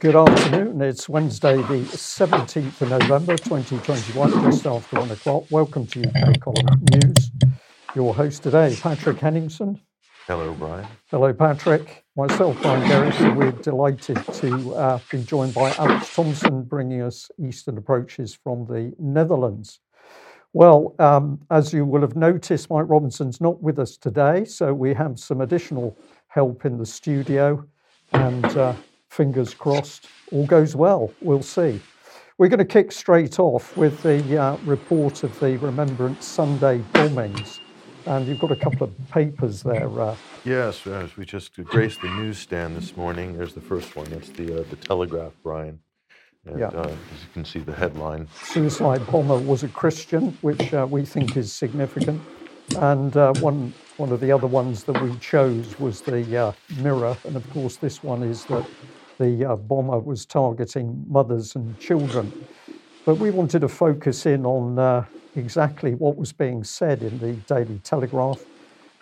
Good afternoon. It's Wednesday, the 17th of November 2021, just after one o'clock. Welcome to UK Column News. Your host today, Patrick Henningsen. Hello, Brian. Hello, Patrick. Myself, Brian Gerrish. We're delighted to uh, be joined by Alex Thompson, bringing us Eastern approaches from the Netherlands. Well, um, as you will have noticed, Mike Robinson's not with us today, so we have some additional help in the studio. And uh, fingers crossed, all goes well. We'll see. We're going to kick straight off with the uh, report of the Remembrance Sunday bombings. And you've got a couple of papers there. Uh, yes, as we just graced the newsstand this morning. There's the first one. That's the uh, the Telegraph, Brian. And, yeah. Uh, as you can see, the headline: "Suicide bomber was a Christian," which uh, we think is significant. And uh, one one of the other ones that we chose was the uh, Mirror, and of course, this one is that the uh, bomber was targeting mothers and children. But we wanted to focus in on uh, exactly what was being said in the Daily Telegraph.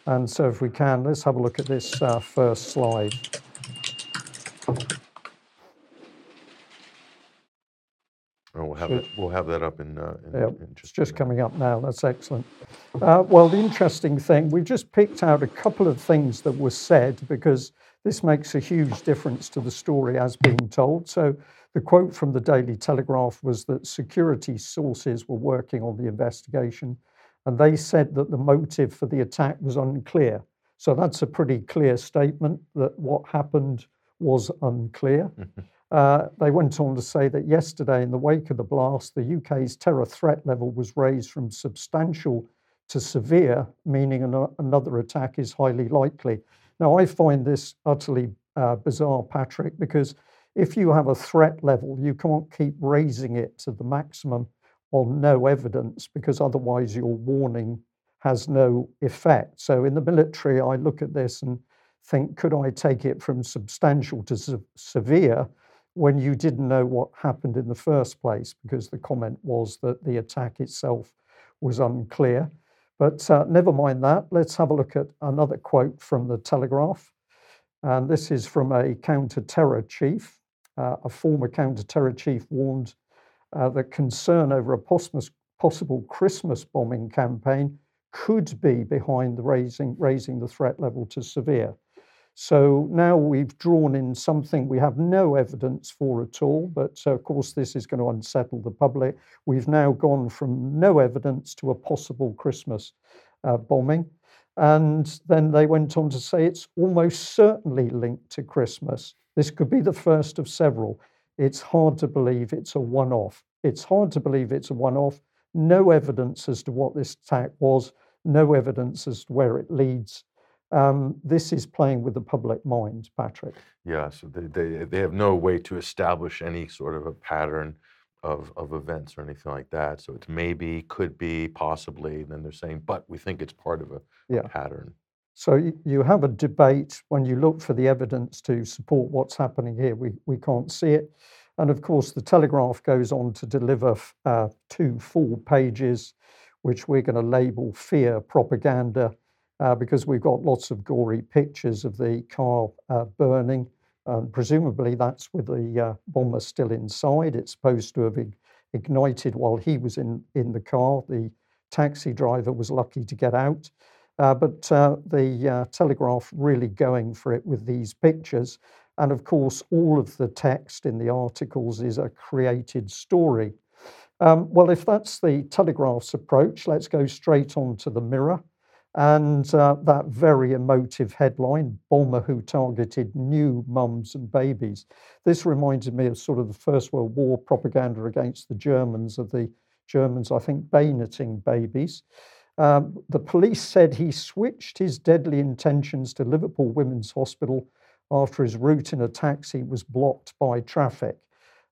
And so, if we can, let's have a look at this uh, first slide. Oh, we'll have, it, we'll have that up in, uh, in, yeah, in just, just coming up now. That's excellent. Uh, well, the interesting thing, we've just picked out a couple of things that were said because this makes a huge difference to the story as being told. So, the quote from the Daily Telegraph was that security sources were working on the investigation and they said that the motive for the attack was unclear. So, that's a pretty clear statement that what happened was unclear. Uh, they went on to say that yesterday, in the wake of the blast, the UK's terror threat level was raised from substantial to severe, meaning an- another attack is highly likely. Now, I find this utterly uh, bizarre, Patrick, because if you have a threat level, you can't keep raising it to the maximum on no evidence, because otherwise your warning has no effect. So, in the military, I look at this and think, could I take it from substantial to se- severe when you didn't know what happened in the first place? Because the comment was that the attack itself was unclear. But uh, never mind that. Let's have a look at another quote from the Telegraph. And this is from a counter terror chief. Uh, a former counter terror chief warned uh, that concern over a possible Christmas bombing campaign could be behind the raising, raising the threat level to severe. So now we've drawn in something we have no evidence for at all, but of course, this is going to unsettle the public. We've now gone from no evidence to a possible Christmas uh, bombing. And then they went on to say it's almost certainly linked to Christmas. This could be the first of several. It's hard to believe it's a one off. It's hard to believe it's a one off. No evidence as to what this attack was, no evidence as to where it leads. Um, this is playing with the public mind, Patrick. Yeah, so they, they, they have no way to establish any sort of a pattern of, of events or anything like that. So it's maybe, could be, possibly. And then they're saying, but we think it's part of a, yeah. a pattern. So you have a debate when you look for the evidence to support what's happening here. We, we can't see it. And of course, the Telegraph goes on to deliver uh, two full pages, which we're going to label fear propaganda uh, because we've got lots of gory pictures of the car uh, burning. Um, presumably, that's with the uh, bomber still inside. It's supposed to have ignited while he was in, in the car. The taxi driver was lucky to get out. Uh, but uh, the Telegraph really going for it with these pictures. And of course, all of the text in the articles is a created story. Um, well, if that's the Telegraph's approach, let's go straight on to the Mirror. And uh, that very emotive headline, Bomber Who Targeted New Mums and Babies. This reminded me of sort of the First World War propaganda against the Germans, of the Germans, I think, bayoneting babies. Um, the police said he switched his deadly intentions to Liverpool Women's Hospital after his route in a taxi was blocked by traffic.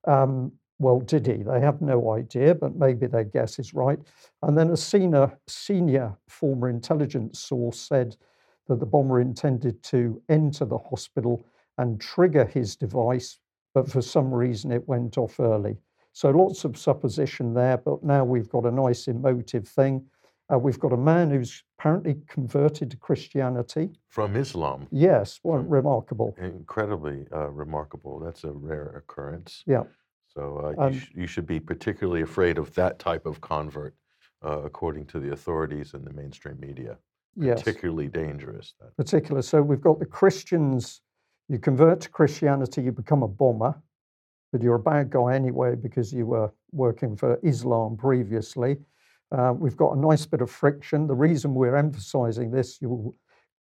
Um, well, did he? They have no idea, but maybe their guess is right. And then a senior, senior former intelligence source said that the bomber intended to enter the hospital and trigger his device, but for some reason it went off early. So lots of supposition there, but now we've got a nice emotive thing. Uh, we've got a man who's apparently converted to Christianity from Islam. Yes, well, remarkable. Incredibly uh, remarkable. That's a rare occurrence. Yeah. So uh, um, you, sh- you, should be particularly afraid of that type of convert, uh, according to the authorities and the mainstream media. Yes. Particularly dangerous. Particular. So we've got the Christians. You convert to Christianity, you become a bomber, but you're a bad guy anyway because you were working for Islam previously. Uh, we've got a nice bit of friction. The reason we're emphasizing this will,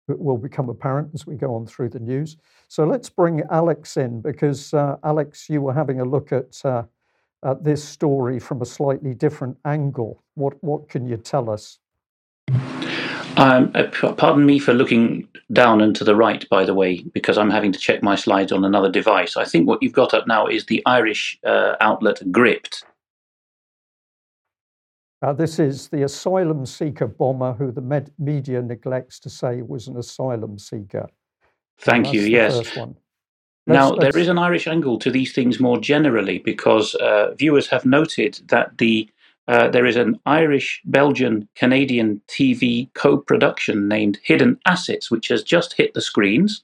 will become apparent as we go on through the news. So let's bring Alex in because, uh, Alex, you were having a look at, uh, at this story from a slightly different angle. What, what can you tell us? Um, uh, pardon me for looking down and to the right, by the way, because I'm having to check my slides on another device. I think what you've got up now is the Irish uh, outlet Gript, uh, this is the asylum seeker bomber who the med- media neglects to say was an asylum seeker. Thank you. Yes. now, let's... there is an Irish angle to these things more generally because uh, viewers have noted that the uh, there is an Irish Belgian Canadian TV co production named Hidden Assets, which has just hit the screens.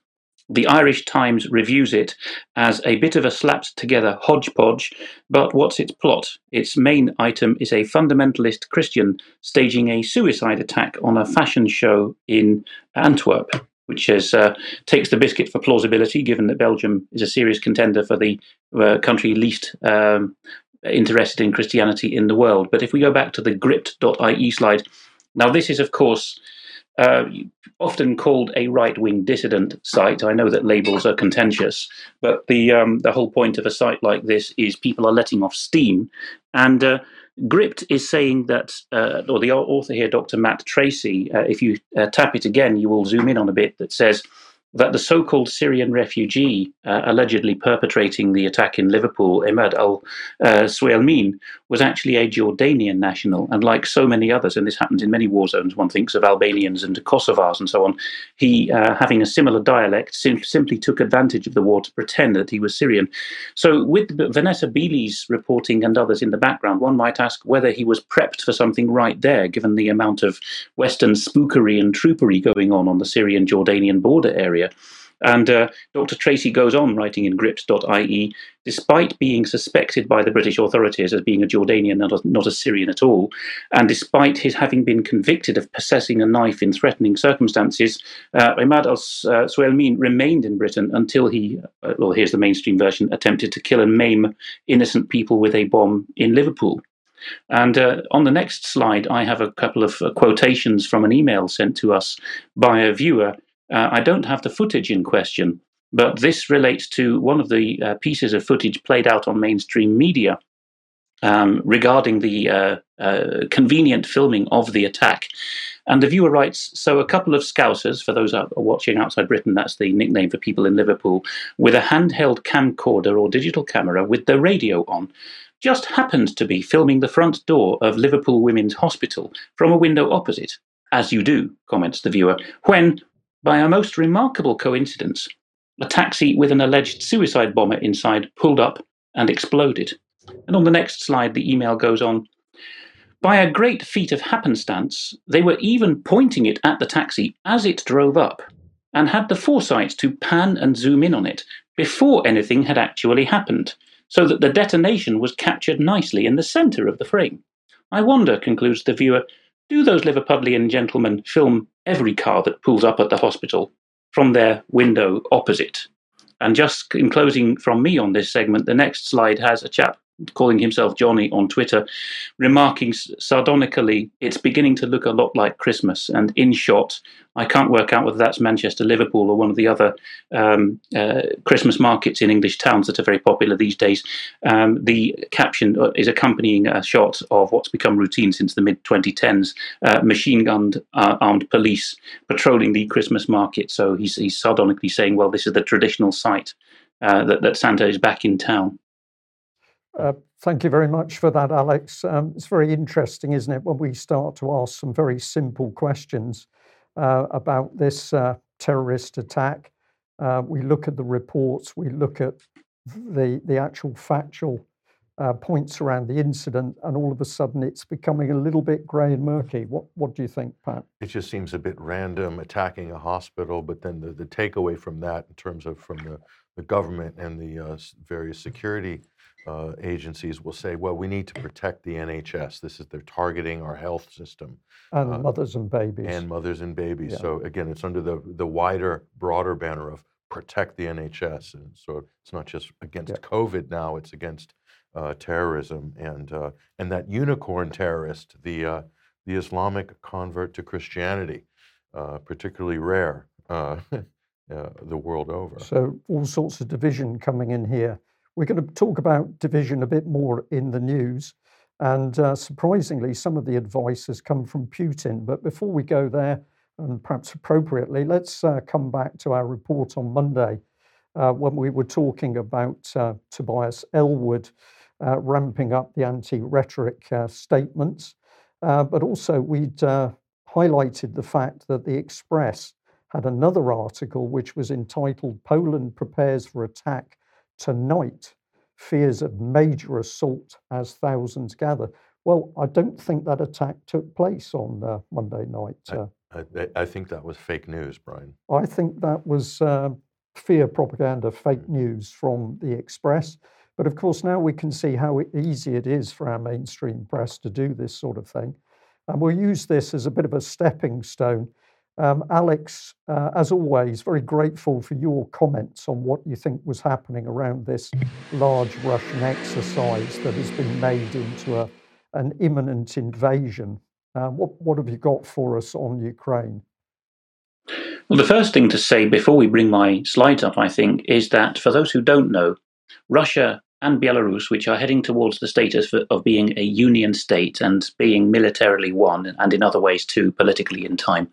The Irish Times reviews it as a bit of a slapped together hodgepodge, but what's its plot? Its main item is a fundamentalist Christian staging a suicide attack on a fashion show in Antwerp, which is, uh, takes the biscuit for plausibility, given that Belgium is a serious contender for the uh, country least um, interested in Christianity in the world. But if we go back to the gript.ie slide, now this is, of course, uh, often called a right-wing dissident site. I know that labels are contentious, but the um, the whole point of a site like this is people are letting off steam, and uh, Gript is saying that, uh, or the author here, Dr. Matt Treacy, uh, if you uh, tap it again, you will zoom in on a bit that says that the so called Syrian refugee uh, allegedly perpetrating the attack in Liverpool, Ahmad al uh, Swealmeen, was actually a Jordanian national. And like so many others, and this happens in many war zones, one thinks of Albanians and Kosovars and so on, he, uh, having a similar dialect, sim- simply took advantage of the war to pretend that he was Syrian. So, with Vanessa Beeley's reporting and others in the background, one might ask whether he was prepped for something right there, given the amount of Western spookery and troopery going on on the Syrian Jordanian border area. And uh, Dr. Treacy goes on writing in gript.ie, despite being suspected by the British authorities as being a Jordanian, not a, not a Syrian at all, and despite his having been convicted of possessing a knife in threatening circumstances, uh, Ahmad al uh, Swealmeen remained in Britain until he, uh, well, here's the mainstream version, attempted to kill and maim innocent people with a bomb in Liverpool. And uh, on the next slide, I have a couple of uh, quotations from an email sent to us by a viewer uh, I don't have the footage in question, but this relates to one of the uh, pieces of footage played out on mainstream media um, regarding the uh, uh convenient filming of the attack. And the viewer writes So, a couple of scousers, for those out, watching outside Britain, that's the nickname for people in Liverpool, with a handheld camcorder or digital camera with the radio on, just happened to be filming the front door of Liverpool Women's Hospital from a window opposite. As you do, comments the viewer, when by a most remarkable coincidence, a taxi with an alleged suicide bomber inside pulled up and exploded. And on the next slide, the email goes on By a great feat of happenstance, they were even pointing it at the taxi as it drove up, and had the foresight to pan and zoom in on it before anything had actually happened, so that the detonation was captured nicely in the centre of the frame. I wonder, concludes the viewer, do those Liverpudlian gentlemen film every car that pulls up at the hospital from their window opposite? And just in closing from me on this segment, the next slide has a chap calling himself Johnny on Twitter, remarking sardonically, it's beginning to look a lot like Christmas. And in shot, I can't work out whether that's Manchester, Liverpool, or one of the other um, uh, Christmas markets in English towns that are very popular these days. Um, the caption uh, is accompanying a shot of what's become routine since the mid 2010s uh, machine gunned uh, armed police patrolling the Christmas market. So he's, he's sardonically saying, well, this is the traditional site uh, that, that Santa is back in town. Uh, thank you very much for that, Alex. Um, it's very interesting, isn't it, when we start to ask some very simple questions uh, about this uh, terrorist attack. Uh, we look at the reports, we look at the, the actual factual uh, points around the incident, and all of a sudden it's becoming a little bit grey and murky. What what do you think, Pat? It just seems a bit random attacking a hospital, but then the, the takeaway from that, in terms of from the, the government and the various security uh, agencies, will say, well, we need to protect the NHS. This is they're targeting our health system and uh, mothers and babies and mothers and babies. Yeah. So again, it's under the the wider, broader banner of protect the NHS, and so it's not just against yeah. COVID now; it's against uh, terrorism, and uh, and that unicorn terrorist, the uh, the Islamic convert to Christianity, uh, particularly rare uh, the world over. So all sorts of division coming in here. We're going to talk about division a bit more in the news. And uh, surprisingly, some of the advice has come from Putin. But before we go there, and perhaps appropriately, let's come back to our report on Monday when we were talking about Tobias Ellwood uh, ramping up the anti rhetoric uh, statements. Uh, but also, we'd highlighted the fact that the Express had another article which was entitled Poland Prepares for Attack Tonight Fears of Major Assault as Thousands Gather. Well, I don't think that attack took place on uh, Monday night. Uh, I, I, think that was fake news, Brian. I think that was uh, fear propaganda, fake mm. news from the Express. But of course, now we can see how easy it is for our mainstream press to do this sort of thing. And we'll use this as a bit of a stepping stone. Um, Alex, uh, as always, very grateful for your comments on what you think was happening around this large Russian exercise that has been made into a, an imminent invasion. Uh, what, what have you got for us on Ukraine? Well, the first thing to say before we bring my slides up, I think, is that for those who don't know, Russia and Belarus, which are heading towards the status of being a union state and being militarily one, and in other ways too, politically in time,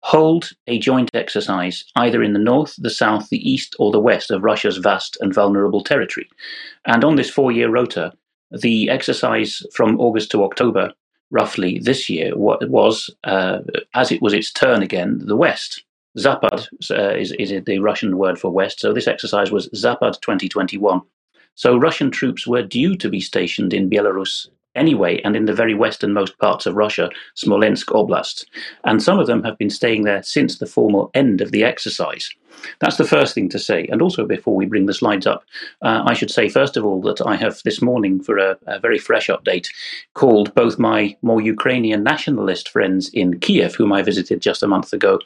hold a joint exercise either in the north, the south, the east, or the west of Russia's vast and vulnerable territory. And on this four year rota, the exercise from August to October, roughly this year, was, uh, as it was its turn again, the west. Zapad uh, is, is the Russian word for west. So this exercise was Zapad 2021. So Russian troops were due to be stationed in Belarus anyway, and in the very westernmost parts of Russia, Smolensk Oblast. And some of them have been staying there since the formal end of the exercise. That's the first thing to say. And also, before we bring the slides up, uh, I should say, first of all, that I have this morning, for a, a, very fresh update, called both my more Ukrainian nationalist friends in Kiev, whom I visited just a month ago,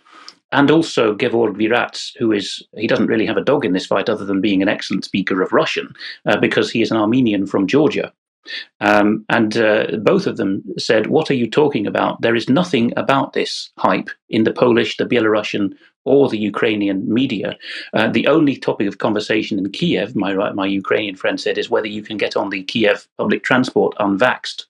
and also Gevorg Virats, who is, he doesn't really have a dog in this fight other than being an excellent speaker of Russian, uh, because he is an Armenian from Georgia. Um, and uh, both of them said, What are you talking about? There is nothing about this hype in the Polish, the Belarusian, or the Ukrainian media. Uh, the only topic of conversation in Kiev, my, my Ukrainian friend said, is whether you can get on the Kiev public transport unvaxxed.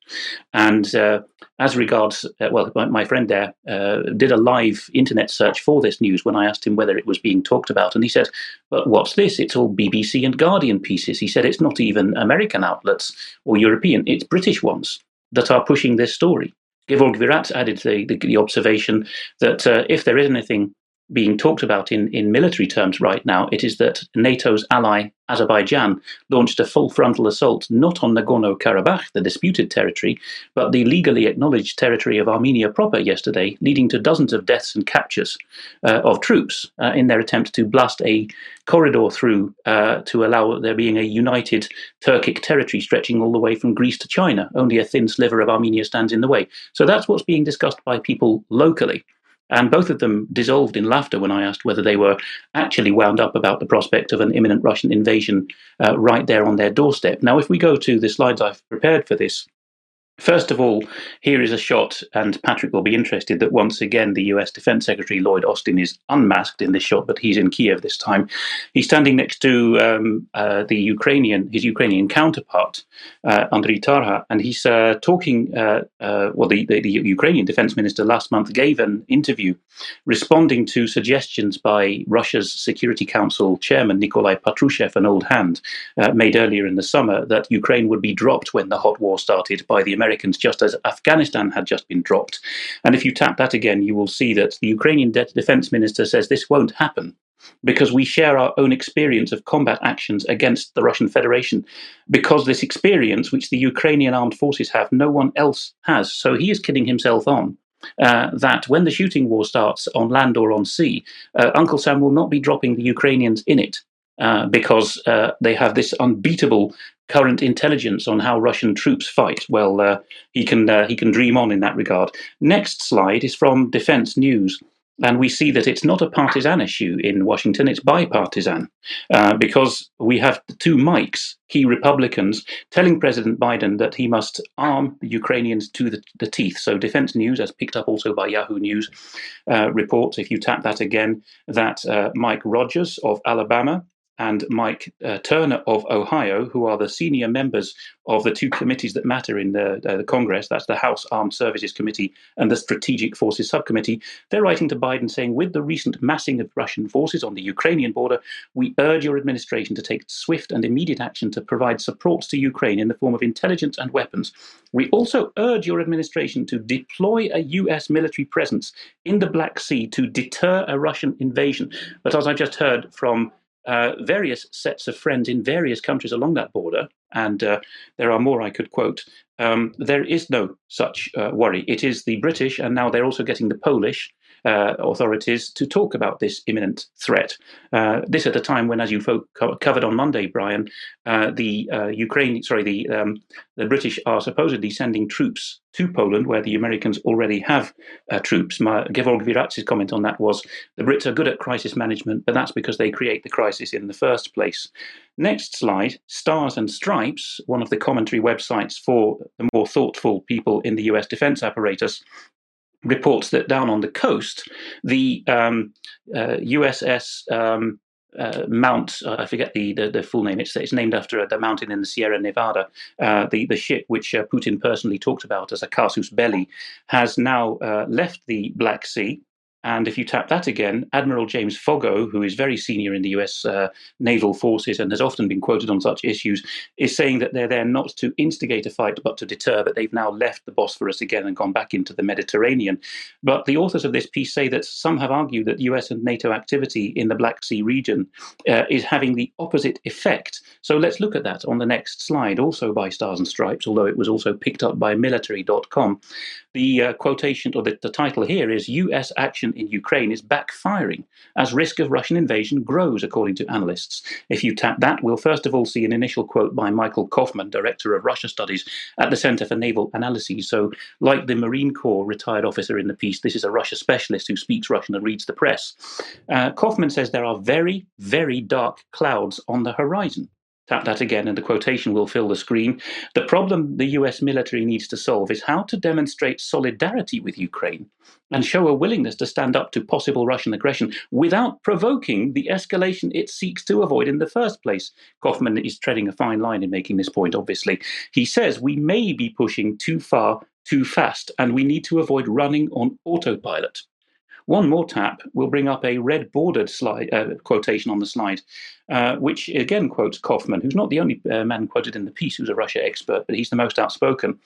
And uh, as regards, uh, well, my, friend there uh, did a live internet search for this news when I asked him whether it was being talked about. And he said, But what's this? It's all BBC and Guardian pieces. He said, It's not even American outlets or European, it's British ones that are pushing this story. Gevorg Virats added the, the, the observation that uh, if there is anything being talked about in, in military terms right now, it is that NATO's ally Azerbaijan launched a full frontal assault not on Nagorno Karabakh, the disputed territory, but the legally acknowledged territory of Armenia proper yesterday, leading to dozens of deaths and captures uh, of troops uh, in their attempt to blast a corridor through uh, to allow there being a united Turkic territory stretching all the way from Greece to China. Only a thin sliver of Armenia stands in the way. So that's what's being discussed by people locally. And both of them dissolved in laughter when I asked whether they were actually wound up about the prospect of an imminent Russian invasion uh, right there on their doorstep. Now, if we go to the slides I've prepared for this, First of all, here is a shot, and Patrick will be interested that once again the US Defense Secretary Lloyd Austin is unmasked in this shot, but he's in Kiev this time. He's standing next to um, uh, the Ukrainian, his Ukrainian counterpart, uh, Andriy Taran, and he's uh, talking. Uh, uh, well, the, the, the, Ukrainian Defense Minister last month gave an interview responding to suggestions by Russia's Security Council Chairman Nikolai Patrushev, an old hand, uh, made earlier in the summer that Ukraine would be dropped when the hot war started by the Americans Americans, just as Afghanistan had just been dropped. And if you tap that again, you will see that the Ukrainian de- defense minister says this won't happen. because we share our own experience of combat actions against the Russian Federation. Because this experience, which the Ukrainian armed forces have, no one else has. So he is kidding himself on. Uh, that when the shooting war starts on land or on sea, uh, Uncle Sam will not be dropping the Ukrainians in it. Uh, because uh, they have this unbeatable current intelligence on how Russian troops fight. Well, uh, he can uh, he can dream on in that regard. Next slide is from Defense News. And we see that it's not a partisan issue in Washington, it's bipartisan, uh, because we have two Mikes, key Republicans, telling President Biden that he must arm the Ukrainians to the, the teeth. So, Defense News, as picked up also by Yahoo News, reports, if you tap that again, that Mike Rogers of Alabama and Mike uh, Turner of Ohio, who are the senior members of the two committees that matter in the, uh, the Congress that's the House Armed Services Committee and the Strategic Forces Subcommittee. They're writing to Biden saying, with the recent massing of Russian forces on the Ukrainian border, we urge your administration to take swift and immediate action to provide support to Ukraine in the form of intelligence and weapons. We also urge your administration to deploy a US military presence in the Black Sea to deter a Russian invasion. But as I just heard from uh, various sets of friends in various countries along that border, and uh, there are more I could quote. Um, there is no such uh, worry. It is the British, and now they're also getting the Polish uh, authorities to talk about this imminent threat. Uh, this at a time when, as you covered on Monday, Brian, uh, the uh, Ukraine, sorry, the um, the British are supposedly sending troops to Poland, where the Americans already have uh, troops. My, Georg Viratz's comment on that was the Brits are good at crisis management, but that's because they create the crisis in the first place. Next slide, Stars and Stripes, one of the commentary websites for the more thoughtful people in the US defense apparatus, reports that down on the coast, the um, uh, USS um, uh, Mount, uh, I forget the, the, the, full name, it's, it's named after the mountain in the Sierra Nevada, uh, the, the ship which uh, Putin personally talked about as a casus belli, has now uh, left the Black Sea and if you tap that again, Admiral James Foggo, who is very senior in the US uh, naval forces and has often been quoted on such issues, is saying that they're there not to instigate a fight but to deter, that they've now left the Bosphorus again and gone back into the Mediterranean. But the authors of this piece say that some have argued that US and NATO activity in the Black Sea region uh, is having the opposite effect. So let's look at that on the next slide, also by Stars and Stripes, although it was also picked up by military.com. The uh, quotation or the, the title here is US action in Ukraine is backfiring as risk of Russian invasion grows, according to analysts. If you tap that, we'll first of all see an initial quote by Michael Kofman, Director of Russia Studies at the Center for Naval Analyses. So, like the Marine Corps retired officer in the piece, this is a Russia specialist who speaks Russian and reads the press. Uh, Kofman says there are very, very dark clouds on the horizon. That again, and the quotation will fill the screen. The problem the US military needs to solve is how to demonstrate solidarity with Ukraine and show a willingness to stand up to possible Russian aggression without provoking the escalation it seeks to avoid in the first place. Kofman is treading a fine line in making this point, obviously. He says we may be pushing too far too fast, and we need to avoid running on autopilot. One more tap will bring up a red bordered slide uh, quotation on the slide, uh, which again quotes Kofman, who's not the only uh, man quoted in the piece who's a Russia expert, but he's the most outspoken.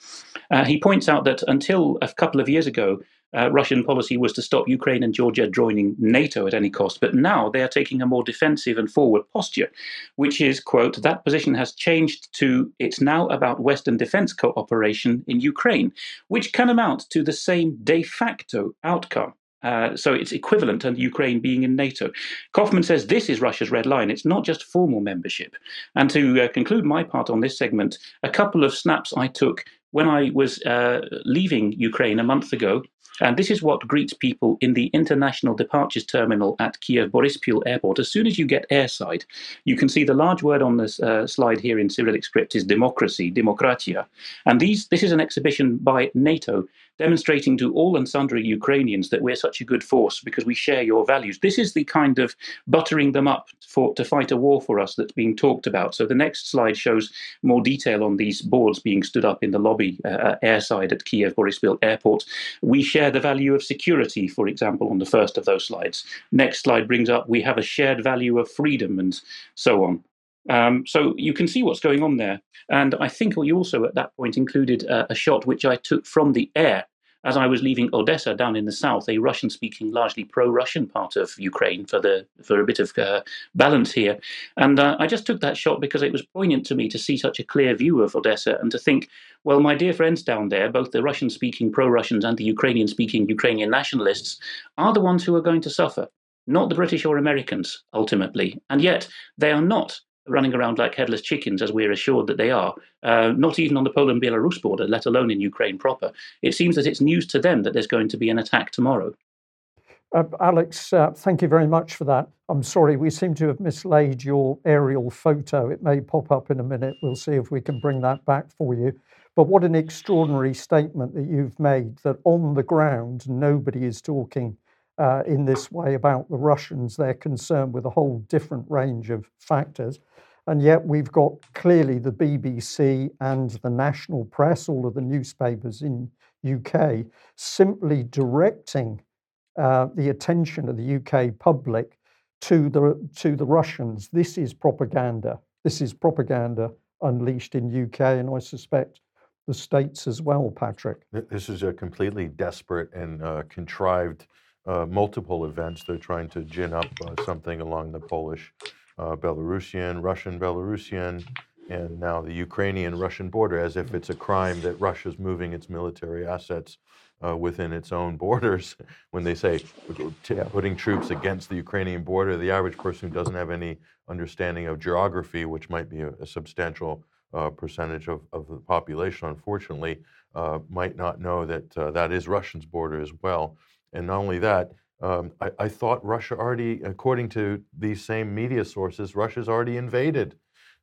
Uh, he points out that until a couple of years ago, uh, Russian policy was to stop Ukraine and Georgia joining NATO at any cost, but now they are taking a more defensive and forward posture, which is, quote, that position has changed to it's now about Western defense cooperation in Ukraine, which can amount to the same de facto outcome. Uh, so it's equivalent to Ukraine being in NATO. Kofman says this is Russia's red line. It's not just formal membership. And to uh, conclude my part on this segment, a couple of snaps I took when I was uh, leaving Ukraine a month ago and this is what greets people in the international departures terminal at Kiev Borispil Airport. As soon as you get airside, you can see the large word on this uh, slide here in Cyrillic script is democracy, demokratia. And these, this is an exhibition by NATO demonstrating to all and sundry Ukrainians that we're such a good force because we share your values. This is the kind of buttering them up for, to fight a war for us that's being talked about. So the next slide shows more detail on these boards being stood up in the lobby uh, uh airside at Kiev Borispil Airport. We share the value of security, for example, on the first of those slides. Next slide brings up we have a shared value of freedom and so on. Um, so you can see what's going on there. And I think we also at that point included uh, a shot which I took from the air as I was leaving Odessa down in the south, a Russian speaking, largely pro Russian part of Ukraine for, the, for a bit of uh, balance here. And uh, I just took that shot because it was poignant to me to see such a clear view of Odessa and to think, well, my dear friends down there, both the Russian speaking pro Russians and the Ukrainian speaking Ukrainian nationalists, are the ones who are going to suffer not the British or Americans, ultimately. And yet, they are not running around like headless chickens, as we're assured that they are, uh, not even on the Poland Belarus border, let alone in Ukraine proper. It seems that it's news to them that there's going to be an attack tomorrow. Uh, Alex, uh, thank you very much for that. I'm sorry, we seem to have mislaid your aerial photo. It may pop up in a minute. We'll see if we can bring that back for you. But what an extraordinary statement that you've made that on the ground, nobody is talking uh, in this way about the Russians. They're concerned with a whole different range of factors. And yet we've got clearly the BBC and the national press, all of the newspapers in UK, simply directing uh, the attention of the UK public to the to the Russians. This is propaganda. This is propaganda unleashed in UK, and I suspect the states as well. Patrick, this is a completely desperate and uh, contrived uh, multiple events. They're trying to gin up uh, something along the Polish, uh, Belarusian, Russian, Belarusian, and now the Ukrainian Russian border, as if it's a crime that Russia's moving its military assets uh, within its own borders. when they say t- putting troops against the Ukrainian border, the average person who doesn't have any understanding of geography, which might be a, a substantial uh, percentage of, of the population, unfortunately, uh, might not know that that is Russia's border as well. And not only that, um, I, I, thought Russia already, according to these same media sources, Russia's already invaded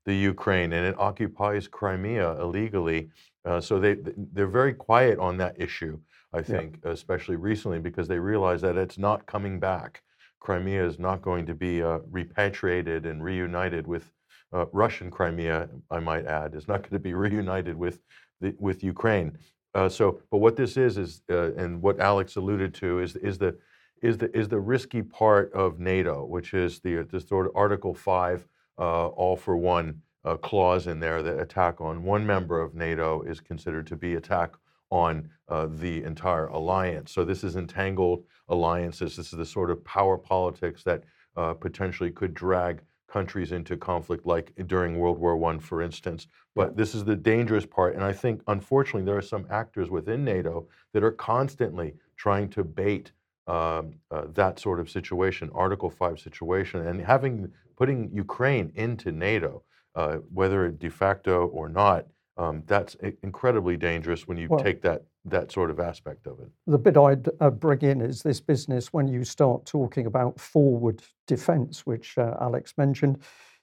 the Ukraine and it occupies Crimea illegally. Uh, so they they're very quiet on that issue. I think, yeah. especially recently, because they realize that it's not coming back. Crimea is not going to be uh, repatriated and reunited with uh, Russian Crimea. I might add, is not going to be reunited with the, with Ukraine. Uh, so, but what this is is, uh, and what Alex alluded to is is the is the is the risky part of NATO, which is the the sort of Article Five, uh, all for one uh, clause in there that attack on one member of NATO is considered to be attack on uh, the entire alliance. So this is entangled alliances. This is the sort of power politics that uh, potentially could drag countries into conflict, like during World War I, for instance. But this is the dangerous part. And I think, unfortunately, there are some actors within NATO that are constantly trying to bait um, uh, that sort of situation, Article 5 situation, and having putting Ukraine into NATO, uh, whether de facto or not, um, that's incredibly dangerous when you well, take that that sort of aspect of it. The bit I'd uh, bring in is this business when you start talking about forward defence, which uh, Alex mentioned.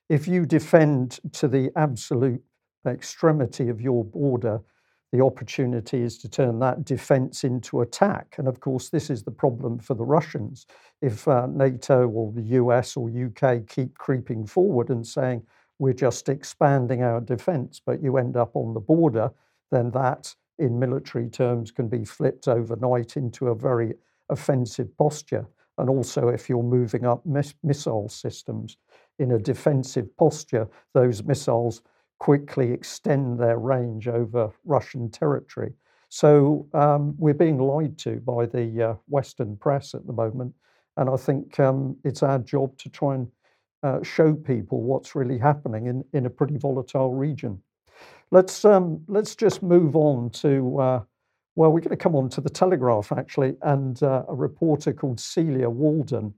If you defend to the absolute extremity of your border, the opportunity is to turn that defence into attack. And of course, this is the problem for the Russians. If uh, NATO or the US or UK keep creeping forward and saying, we're just expanding our defence, but you end up on the border, then that in military terms can be flipped overnight into a very offensive posture. And also, if you're moving up miss- missile systems in a defensive posture, those missiles quickly extend their range over Russian territory. So um, we're being lied to by the uh, Western press at the moment. And I think um, it's our job to try and uh, show people what's really happening in, in a pretty volatile region. Let's um, let's just move on to uh, well, we're going to come on to the Telegraph actually, and uh, a reporter called Celia Walden,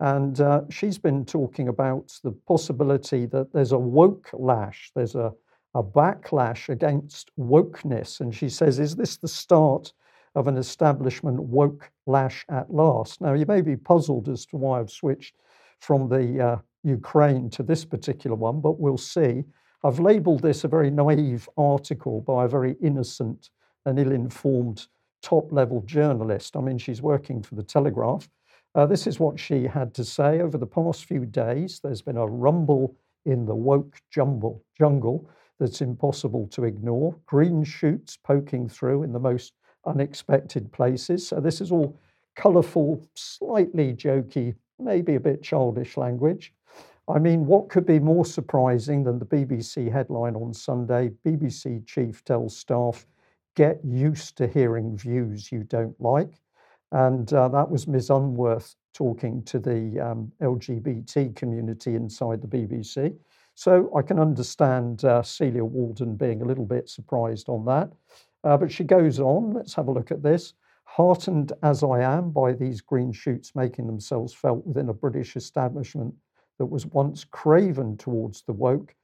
and uh, she's been talking about the possibility that there's a woke lash, there's a a backlash against wokeness, and she says, is this the start of an establishment woke lash at last? Now, you may be puzzled as to why I've switched from the uh, Ukraine to this particular one, but we'll see. I've labeled this a very naive article by a very innocent and ill informed top level journalist. I mean, she's working for the Telegraph. Uh, this is what she had to say. Over the past few days, there's been a rumble in the woke jumble, jungle that's impossible to ignore. Green shoots poking through in the most unexpected places. So, this is all colourful, slightly jokey, maybe a bit childish language. I mean, what could be more surprising than the BBC headline on Sunday? BBC chief tells staff get used to hearing views you don't like. And uh, that was Ms. Unsworth talking to the um, LGBT community inside the BBC. So I can understand uh, Celia Walden being a little bit surprised on that. Uh, but she goes on, let's have a look at this. Heartened as I am by these green shoots making themselves felt within a British establishment that was once craven towards the woke,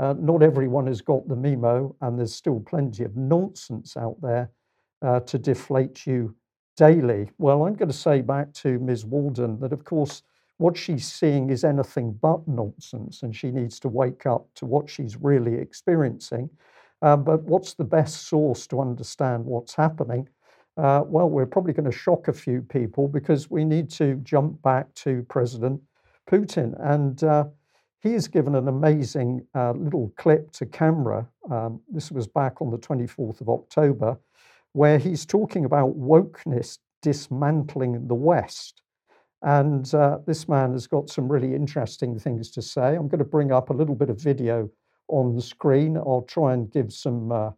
uh, not everyone has got the memo, and there's still plenty of nonsense out there uh, to deflate you daily. Well, I'm going to say back to Ms. Walden that, of course, what she's seeing is anything but nonsense, and she needs to wake up to what she's really experiencing. Uh, but what's the best source to understand what's happening? Uh, well, we're probably going to shock a few people because we need to jump back to President Putin. And uh, he has given an amazing uh, little clip to camera. Um, this was back on the 24th of October, where he's talking about wokeness dismantling the West. And uh, this man has got some really interesting things to say. I'm going to bring up a little bit of video on the screen. I'll try and give some uh,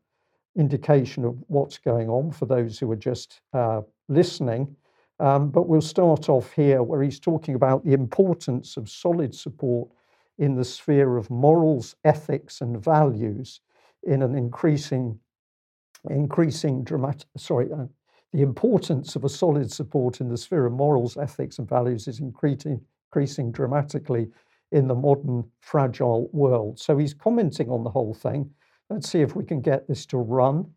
indication of what's going on for those who are just uh, listening. Um, but we'll start off here where he's talking about the importance of solid support in the sphere of morals, ethics, and values in an increasing, increasing dramatic, sorry, uh, the importance of a solid support in the sphere of morals, ethics, and values is increasing, increasing dramatically in the modern fragile world. So he's commenting on the whole thing. Let's see if we can get this to run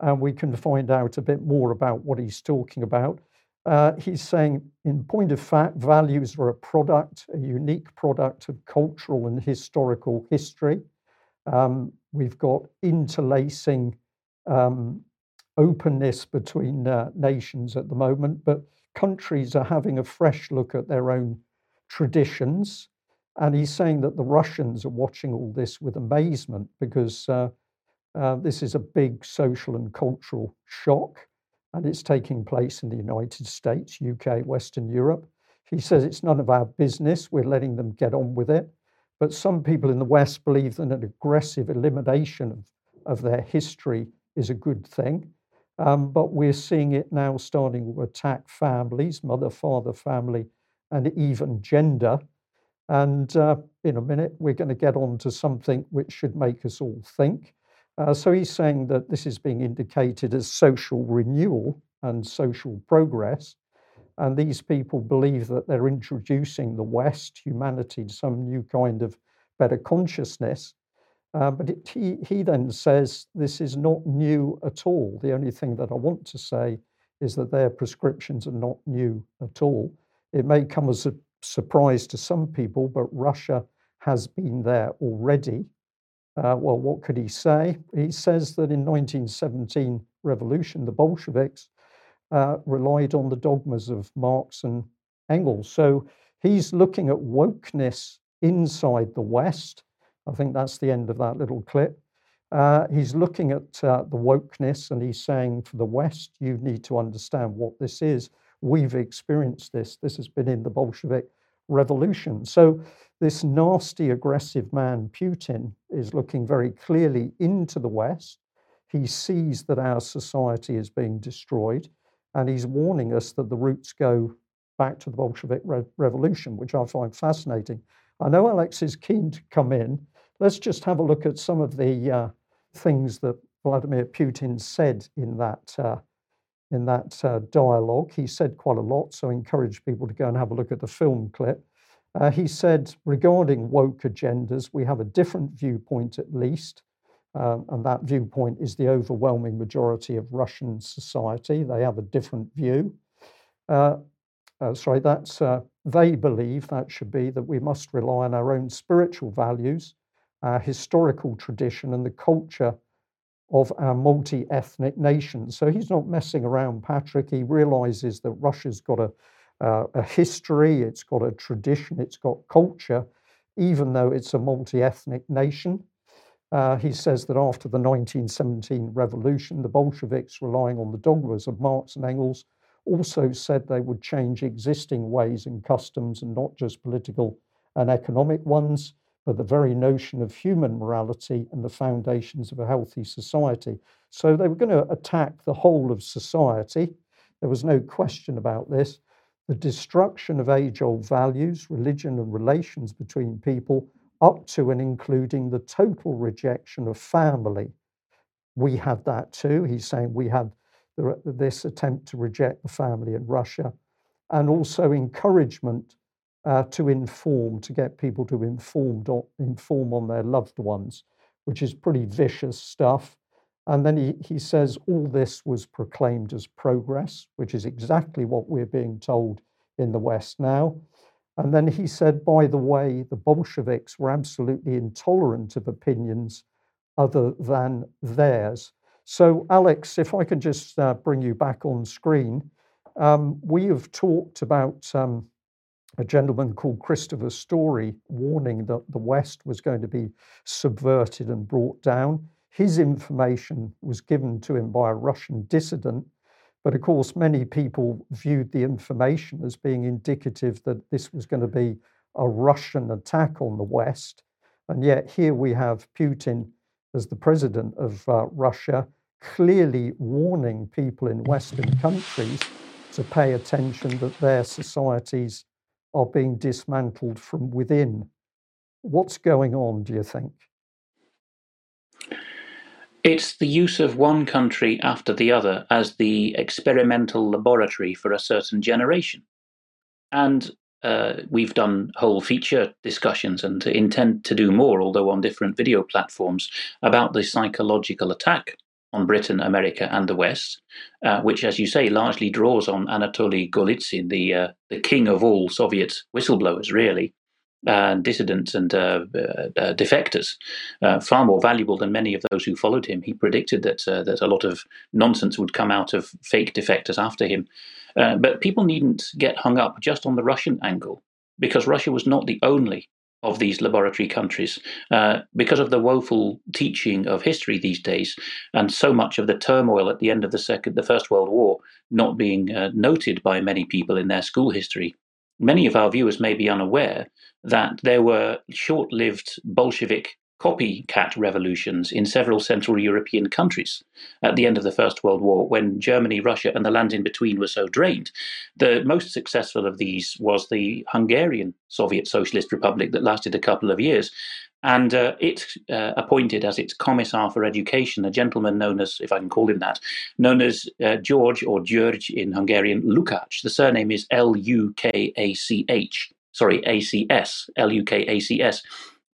and we can find out a bit more about what he's talking about. Uh, he's saying, in point of fact, values are a product, a unique product of cultural and historical history. Um, we've got interlacing um, openness between uh, nations at the moment, but countries are having a fresh look at their own traditions. And he's saying that the Russians are watching all this with amazement because uh, uh, this is a big social and cultural shock and it's taking place in the United States, UK, Western Europe. He says it's none of our business, we're letting them get on with it. But some people in the West believe that an aggressive elimination of, of their history is a good thing. Um, but we're seeing it now starting to attack families, mother, father, family, and even gender. And uh, in a minute, we're going to get on to something which should make us all think. Uh, so he's saying that this is being indicated as social renewal and social progress. And these people believe that they're introducing the West, humanity, to some new kind of better consciousness. Uh, but it, he, he then says this is not new at all. The only thing that I want to say is that their prescriptions are not new at all. It may come as a surprise to some people, but Russia has been there already. Uh, well, what could he say? He says that in 1917 revolution, the Bolsheviks uh, relied on the dogmas of Marx and Engels. So he's looking at wokeness inside the West. I think that's the end of that little clip. Uh, he's looking at uh, the wokeness and he's saying, for the West, you need to understand what this is. We've experienced this. This has been in the Bolshevik revolution. So this nasty, aggressive man, Putin, is looking very clearly into the West. He sees that our society is being destroyed, and he's warning us that the roots go back to the Bolshevik re- Revolution, which I find fascinating. I know Alex is keen to come in. Let's just have a look at some of the uh, things that Vladimir Putin said in that uh, in that uh, dialogue. He said quite a lot, so I encourage people to go and have a look at the film clip. Uh, he said, regarding woke agendas, we have a different viewpoint at least, um, and that viewpoint is the overwhelming majority of Russian society. They have a different view. Uh, uh, sorry, that's uh, they believe that should be that we must rely on our own spiritual values, our historical tradition, and the culture of our multi ethnic nation. So he's not messing around, Patrick. He realizes that Russia's got a uh, a history, it's got a tradition, it's got culture, even though it's a multi ethnic nation. Uh, he says that after the 1917 revolution, the Bolsheviks, relying on the dogmas of Marx and Engels, also said they would change existing ways and customs and not just political and economic ones. The very notion of human morality and the foundations of a healthy society. So they were going to attack the whole of society. There was no question about this. The destruction of age old values, religion, and relations between people, up to and including the total rejection of family. We had that too. He's saying we had this attempt to reject the family in Russia, and also encouragement uh, to inform, to get people to inform, inform on their loved ones, which is pretty vicious stuff. And then he, he says all this was proclaimed as progress, which is exactly what we're being told in the West now. And then he said, by the way, the Bolsheviks were absolutely intolerant of opinions other than theirs. So, Alex, if I can just uh, bring you back on screen, um, we have talked about um, a gentleman called Christopher Story warning that the West was going to be subverted and brought down. His information was given to him by a Russian dissident, but of course, many people viewed the information as being indicative that this was going to be a Russian attack on the West. And yet, here we have Putin as the president of uh, Russia clearly warning people in Western countries to pay attention that their societies are being dismantled from within. What's going on, do you think? It's the use of one country after the other as the experimental laboratory for a certain generation. And uh, we've done whole feature discussions and intend to do more, although on different video platforms, about the psychological attack on Britain, America, and the West, uh, which, as you say, largely draws on Anatoly Golitsyn, the uh, the king of all Soviet whistleblowers, really, and dissidents and uh, uh, uh defectors, uh, far more valuable than many of those who followed him. He predicted that that a lot of nonsense would come out of fake defectors after him. but people needn't get hung up just on the Russian angle, because Russia was not the only of these laboratory countries uh, because of the woeful teaching of history these days and so much of the turmoil at the end of the second the first world war not being uh, noted by many people in their school history many of our viewers may be unaware that there were short-lived bolshevik copycat revolutions in several Central European countries at the end of the First World War, when Germany, Russia, and the lands in between were so drained. The most successful of these was the Hungarian Soviet Socialist Republic that lasted a couple of years. And uh, it uh, appointed as its commissar for education a gentleman known as, if I can call him that, known as uh, George or György in Hungarian, Lukács. The surname is L U K A C H, sorry, A C S, L U K A C S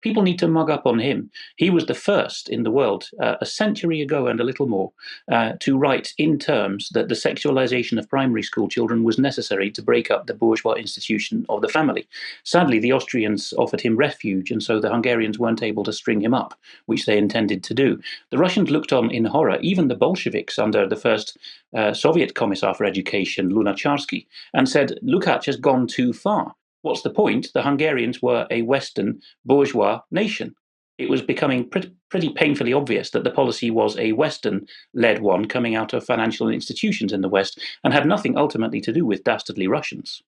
people need to mug up on him. He was the first in the world, uh, a century ago and a little more, uh, to write in terms that the sexualization of primary school children was necessary to break up the bourgeois institution of the family. Sadly, the Austrians offered him refuge, and so the Hungarians weren't able to string him up, which they intended to do. The Russians looked on in horror, even the Bolsheviks under the first uh, Soviet Commissar for Education, Lunacharsky, and said, Lukács has gone too far. What's the point? The Hungarians were a Western bourgeois nation. It was becoming pretty, pretty painfully obvious that the policy was a Western led one coming out of financial institutions in the West and had nothing ultimately to do with dastardly Russians.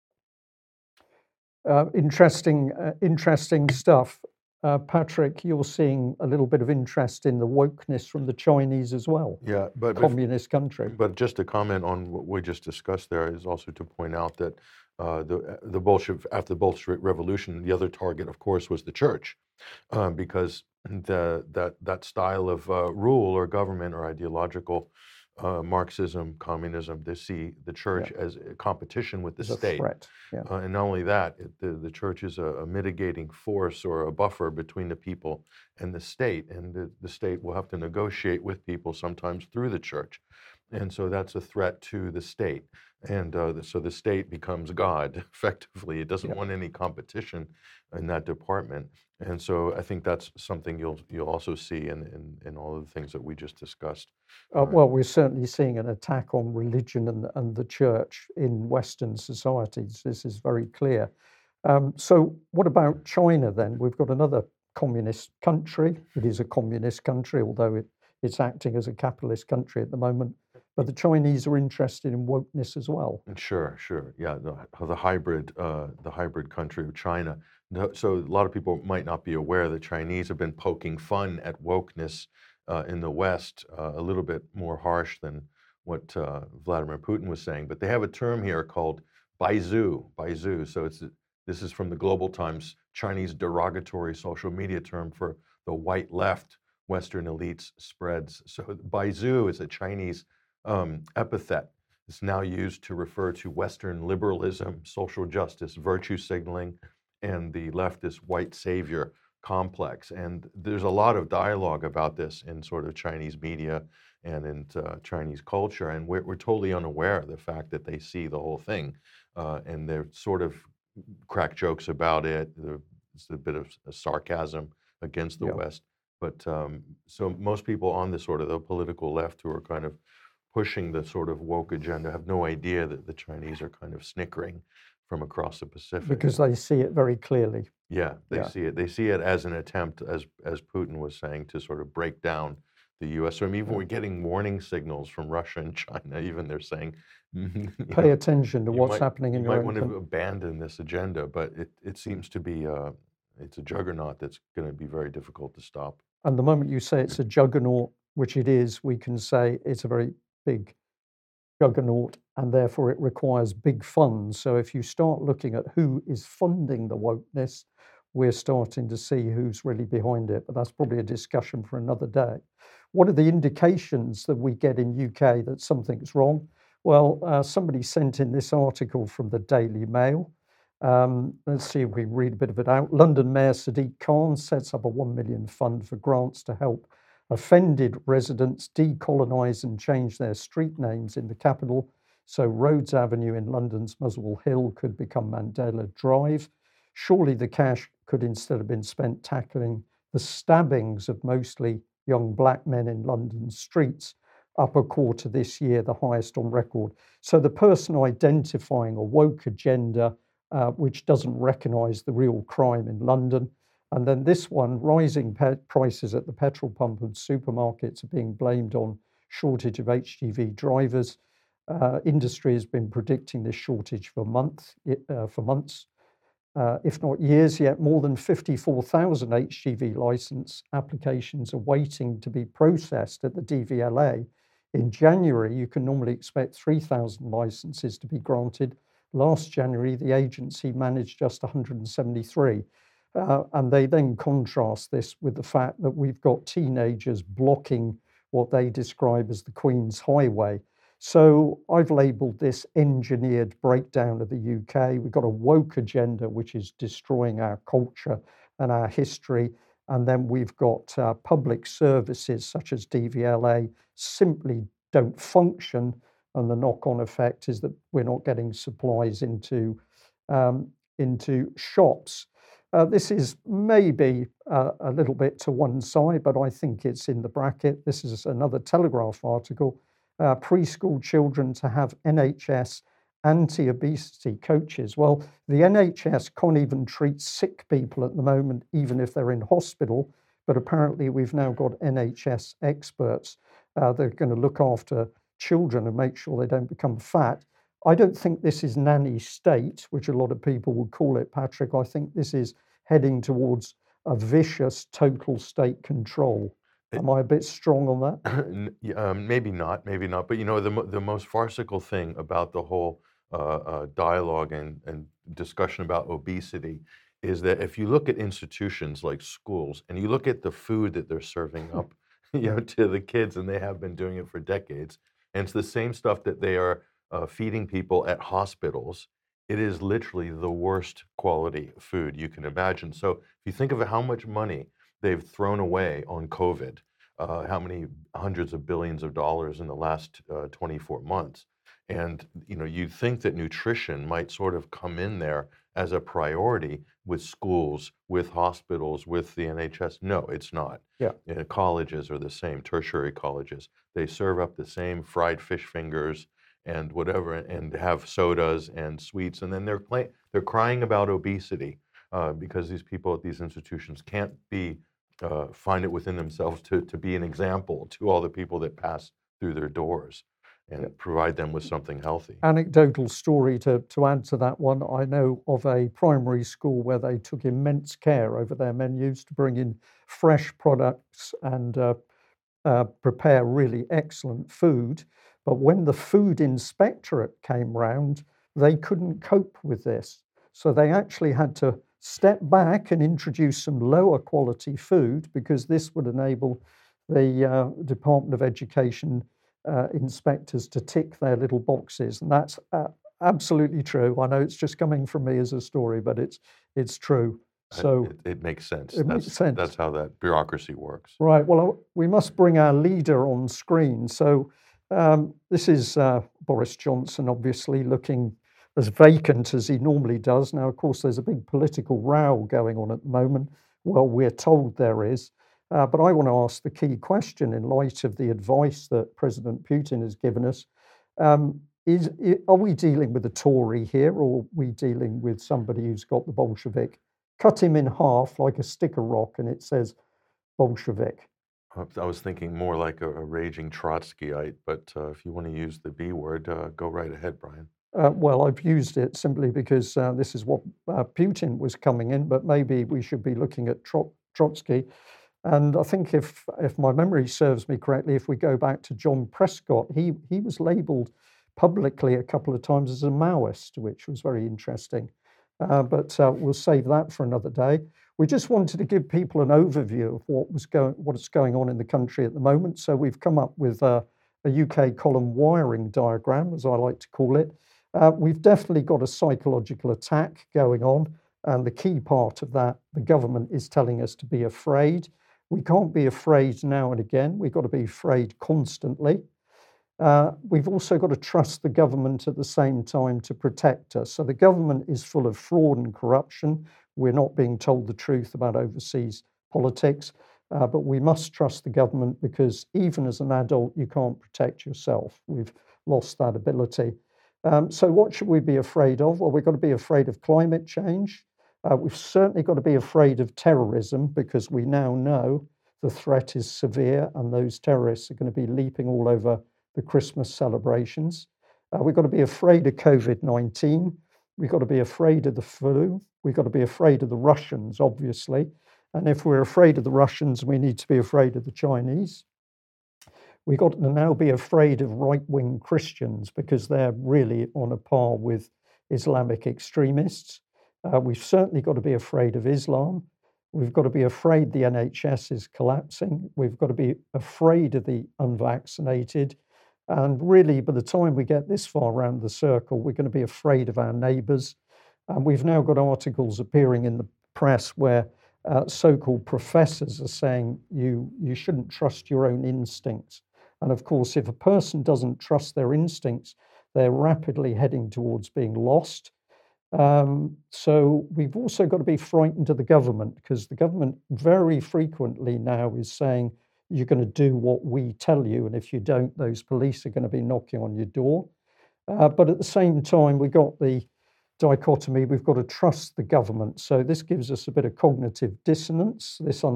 Uh, interesting, uh, interesting stuff. Uh, Patrick, you're seeing a little bit of interest in the wokeness from the Chinese as well. Yeah, but communist country. But just to comment on what we just discussed, there is also to point out that uh, the uh, the Bolshevik after the Bolshevik Revolution, the other target, of course, was the church, uh, because the that that style of uh, rule or government or ideological uh, Marxism, communism, they see the church yeah. as a competition with the state. Yeah. Uh, and not only that, it, the, the church is a, a, mitigating force or a buffer between the people and the state. And the, the state will have to negotiate with people sometimes through the church. And so that's a threat to the state. And uh, so the state becomes God effectively. It doesn't yeah. want any competition in that department. And so I think that's something you'll you'll also see in, in, in all of the things that we just discussed. Uh, well, we're certainly seeing an attack on religion and, and the church in Western societies. This is very clear. Um, so, what about China then? We've got another communist country. It is a communist country, although it, it's acting as a capitalist country at the moment. But the Chinese are interested in wokeness as well. Sure, sure. Yeah, the, the hybrid, uh, the hybrid country of China. So a lot of people might not be aware that Chinese have been poking fun at wokeness uh, in the West, uh, a little bit more harsh than what uh, Vladimir Putin was saying. But they have a term here called Baizu. Baizu. So it's this is from the Global Times Chinese derogatory social media term for the white left Western elites spreads. So Baizu is a Chinese um, epithet. It's now used to refer to Western liberalism, social justice, virtue signaling, and the leftist white savior complex. And there's a lot of dialogue about this in sort of Chinese media and in uh, Chinese culture. And we're, we're, totally unaware of the fact that they see the whole thing. Uh, and they're sort of crack jokes about it. There's a bit of sarcasm against the West. But um, so most people on the sort of the political left who are kind of pushing the sort of woke agenda have no idea that the Chinese are kind of snickering from across the Pacific. Because they see it very clearly. Yeah, they yeah. see it. They see it as an attempt, as as Putin was saying, to sort of break down the U.S. So I mean, even we're getting warning signals from Russia and China. Even they're saying, pay know, attention to what's might, happening in you your might want to abandon this agenda. But it it seems to be uh, it's a juggernaut that's going to be very difficult to stop. And the moment you say it's a juggernaut, which it is, we can say it's a very big juggernaut and therefore it requires big funds. So if you start looking at who is funding the wokeness, we're starting to see who's really behind it. But that's probably a discussion for another day. What are the indications that we get in UK that something's wrong? Well, uh, somebody sent in this article from the Daily Mail. Um, let's see if we read a bit of it out. London Mayor Sadiq Khan sets up a 1 million fund for grants to help offended residents decolonise and change their street names in the capital. So, Rhodes Avenue in London's Muswell Hill could become Mandela Drive. Surely the cash could instead have been spent tackling the stabbings of mostly young black men in London's streets, up a quarter this year, the highest on record. So, the person identifying a woke agenda uh, which doesn't recognise the real crime in London and then this one, rising prices at the petrol pump and supermarkets are being blamed on shortage of HGV drivers. Uh, industry has been predicting this shortage for months, uh, for months, uh, if not years. Yet more than 54,000 HGV license applications are waiting to be processed at the DVLA. In January, you can normally expect 3,000 licenses to be granted. Last January, the agency managed just 173. Uh, and they then contrast this with the fact that we've got teenagers blocking what they describe as the Queen's Highway. So I've labeled this engineered breakdown of the UK. We've got a woke agenda which is destroying our culture and our history. And then we've got uh, public services such as DVLA simply don't function. And the knock on effect is that we're not getting supplies into, um, into shops. Uh, this is maybe uh, a little bit to one side, but I think it's in the bracket. This is another Telegraph article. Uh, preschool children to have NHS anti obesity coaches. Well, the NHS can't even treat sick people at the moment, even if they're in hospital. But apparently, we've now got NHS experts uh, that are going to look after children and make sure they don't become fat. I don't think this is nanny state, which a lot of people would call it, Patrick. I think this is heading towards a vicious total state control. Am I a bit strong on that? um, maybe not, maybe not. But you know, the, the most farcical thing about the whole uh, uh, dialogue and, and discussion about obesity is that if you look at institutions like schools and you look at the food that they're serving up, you know, to the kids, and they have been doing it for decades, and it's the same stuff that they are uh, feeding people at hospitals it is literally the worst quality food you can imagine. So if you think of how much money they've thrown away on COVID, uh, how many hundreds of billions of dollars in the last uh, 24 months, and you know you'd think that nutrition might sort of come in there as a priority with schools, with hospitals, with the NHS. No, it's not. Yeah. You know, colleges are the same, tertiary colleges. They serve up the same fried fish fingers and whatever, and have sodas and sweets, and then they're play, they're crying about obesity uh, because these people at these institutions can't be uh, find it within themselves to to be an example to all the people that pass through their doors. and yeah. provide them with something healthy. Anecdotal story to, to add to that one I know of a primary school where they took immense care over their menus to bring in fresh products and uh, uh, prepare really excellent food. But when the food inspectorate came round, they couldn't cope with this. So they actually had to step back and introduce some lower quality food because this would enable the uh, Department of Education uh, inspectors to tick their little boxes, and that's uh, absolutely true. I know it's just coming from me as a story, but it's it's true. So it, it makes sense. It that's, makes sense. That's how that bureaucracy works. Right. Well, we must bring our leader on screen. So um, this is uh, Boris Johnson, obviously looking as vacant as he normally does. Now, of course, there's a big political row going on at the moment. Well, we're told there is. Uh, but I want to ask the key question in light of the advice that President Putin has given us. Um, is, are we dealing with a Tory here, or are we dealing with somebody who's got the Bolshevik? Cut him in half like a stick of rock, and it says Bolshevik. I was thinking more like a, a raging Trotskyite, but uh, if you want to use the B word, uh, go right ahead, Brian. Uh, well, I've used it simply because uh, this is what uh, Putin was coming in, but maybe we should be looking at Tro- Trotsky. And I think if if my memory serves me correctly, if we go back to John Prescott, he he was labelled publicly a couple of times as a Maoist, which was very interesting. Uh, but we'll save that for another day. We just wanted to give people an overview of what was going what's going on in the country at the moment. So we've come up with a UK column wiring diagram, as I like to call it. Uh, we've definitely got a psychological attack going on. And the key part of that, the government is telling us to be afraid. We can't be afraid now and again. We've got to be afraid constantly. Uh, we've also got to trust the government at the same time to protect us. So the government is full of fraud and corruption. We're not being told the truth about overseas politics, uh, but we must trust the government because even as an adult, you can't protect yourself. We've lost that ability. Um, so, what should we be afraid of? Well, we've got to be afraid of climate change. Uh, we've certainly got to be afraid of terrorism because we now know the threat is severe and those terrorists are going to be leaping all over the Christmas celebrations. Uh, we've got to be afraid of COVID 19. We've got to be afraid of the flu. We've got to be afraid of the Russians, obviously. And if we're afraid of the Russians, we need to be afraid of the Chinese. We've got to now be afraid of right wing Christians because they're really on a par with Islamic extremists. Uh, we've certainly got to be afraid of Islam. We've got to be afraid the NHS is collapsing. We've got to be afraid of the unvaccinated. And really, by the time we get this far around the circle, we're going to be afraid of our neighbours. And we've now got articles appearing in the press where uh, so called professors are saying you, you shouldn't trust your own instincts. And of course, if a person doesn't trust their instincts, they're rapidly heading towards being lost. Um, so we've also got to be frightened of the government because the government very frequently now is saying, you're going to do what we tell you. And if you don't, those police are going to be knocking on your door. Uh, but at the same time, we got the dichotomy we've got to trust the government. So this gives us a bit of cognitive dissonance. This uh,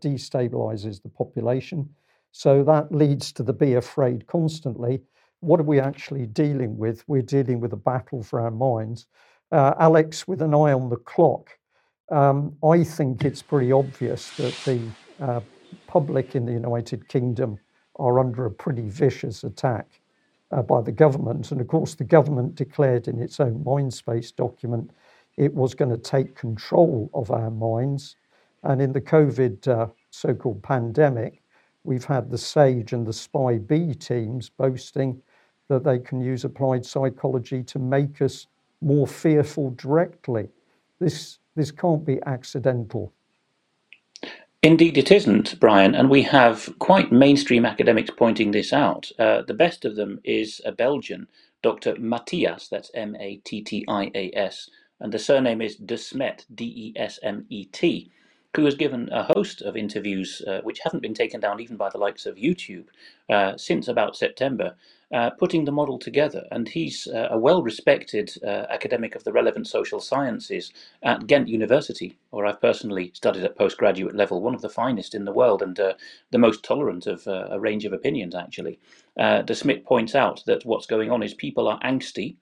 destabilizes the population. So that leads to the be afraid constantly. What are we actually dealing with? We're dealing with a battle for our minds. Uh, Alex, with an eye on the clock, um, I think it's pretty obvious that the uh, public in the United Kingdom are under a pretty vicious attack uh, by the government. And of course, the government declared in its own Mindspace document it was going to take control of our minds. And in the COVID uh, so called pandemic, we've had the SAGE and the SPI-B teams boasting that they can use applied psychology to make us more fearful directly. This, this can't be accidental. Indeed, it isn't, Brian, and we have quite mainstream academics pointing this out. Uh, the best of them is a Belgian, Dr. Matthias, that's M A T T I A S, and the surname is De Smet, D E S M E T. who has given a host of interviews uh, which haven't been taken down even by the likes of YouTube uh, since about September, uh, putting the model together. And he's uh, a well respected uh, academic of the relevant social sciences at Ghent University, where I've personally studied at postgraduate level, one of the finest in the world and uh, the most tolerant of a range of opinions, actually. De Smet points out that what's going on is people are angsty.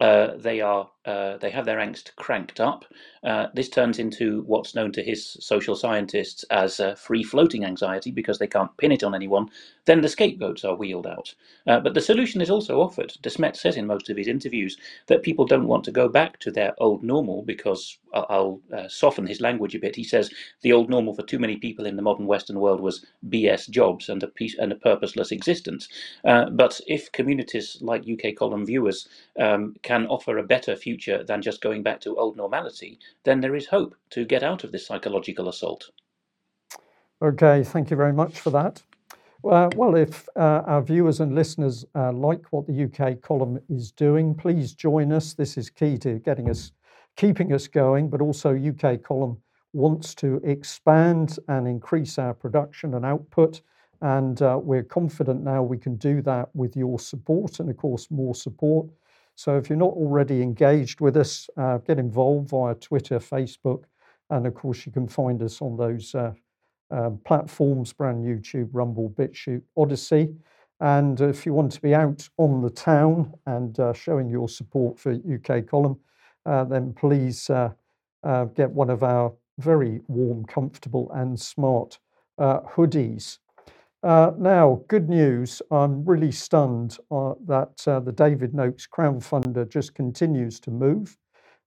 They are uh, they have their angst cranked up. Uh, this turns into what's known to his social scientists as free floating anxiety because they can't pin it on anyone. Then the scapegoats are wheeled out. Uh, but the solution is also offered. De Smet says in most of his interviews that people don't want to go back to their old normal because I'll, I'll uh, soften his language a bit. He says the old normal for too many people in the modern Western world was BS jobs and a, peace, and a purposeless existence. Uh, but if communities like UK column viewers um, can offer a better future future than just going back to old normality, then there is hope to get out of this psychological assault. Okay, thank you very much for that. Uh, well, if uh, our viewers and listeners uh, like what the UK column is doing, please join us. This is key to getting us, keeping us going, but also UK column wants to expand and increase our production and output. And uh, we're confident now we can do that with your support and, of course, more support. So if you're not already engaged with us, uh, get involved via Twitter, Facebook, and of course you can find us on those uh, um, platforms: Brand New Tube, Rumble, BitChute, Odysee. And if you want to be out on the town and uh, showing your support for UK Column, uh, then please uh, uh, get one of our very warm, comfortable, and smart hoodies. Uh, now, good news. I'm really stunned uh, that uh, the David Noakes crowdfunder just continues to move.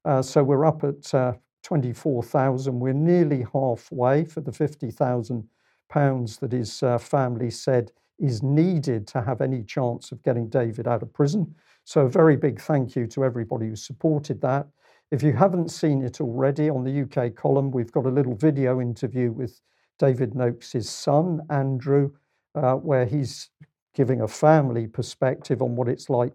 Uh, so we're up at uh, 24,000. We're nearly halfway for the 50,000 pounds that his uh, family said is needed to have any chance of getting David out of prison. So a very big thank you to everybody who supported that. If you haven't seen it already on the UK column, we've got a little video interview with David Noakes' son, Andrew, uh, where he's giving a family perspective on what it's like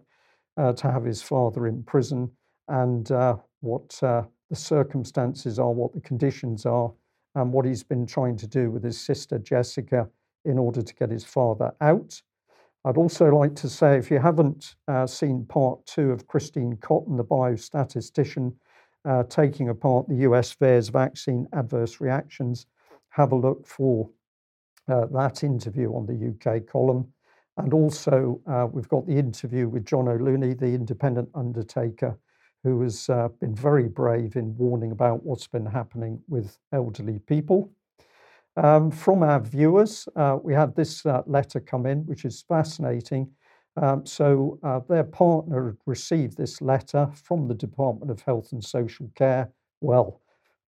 uh, to have his father in prison and uh, what uh, the circumstances are, what the conditions are, and what he's been trying to do with his sister Jessica in order to get his father out. I'd also like to say, if you haven't uh, seen part two of Christine Cotton, the biostatistician, uh, taking apart the US VAERS vaccine adverse reactions, have a look for uh, that interview on the UK column. And also, uh, we've got the interview with John O'Looney, the independent undertaker, who has uh, been very brave in warning about what's been happening with elderly people. Um, from our viewers, uh, we had this uh, letter come in, which is fascinating. Um, so, their partner received this letter from the Department of Health and Social Care, well,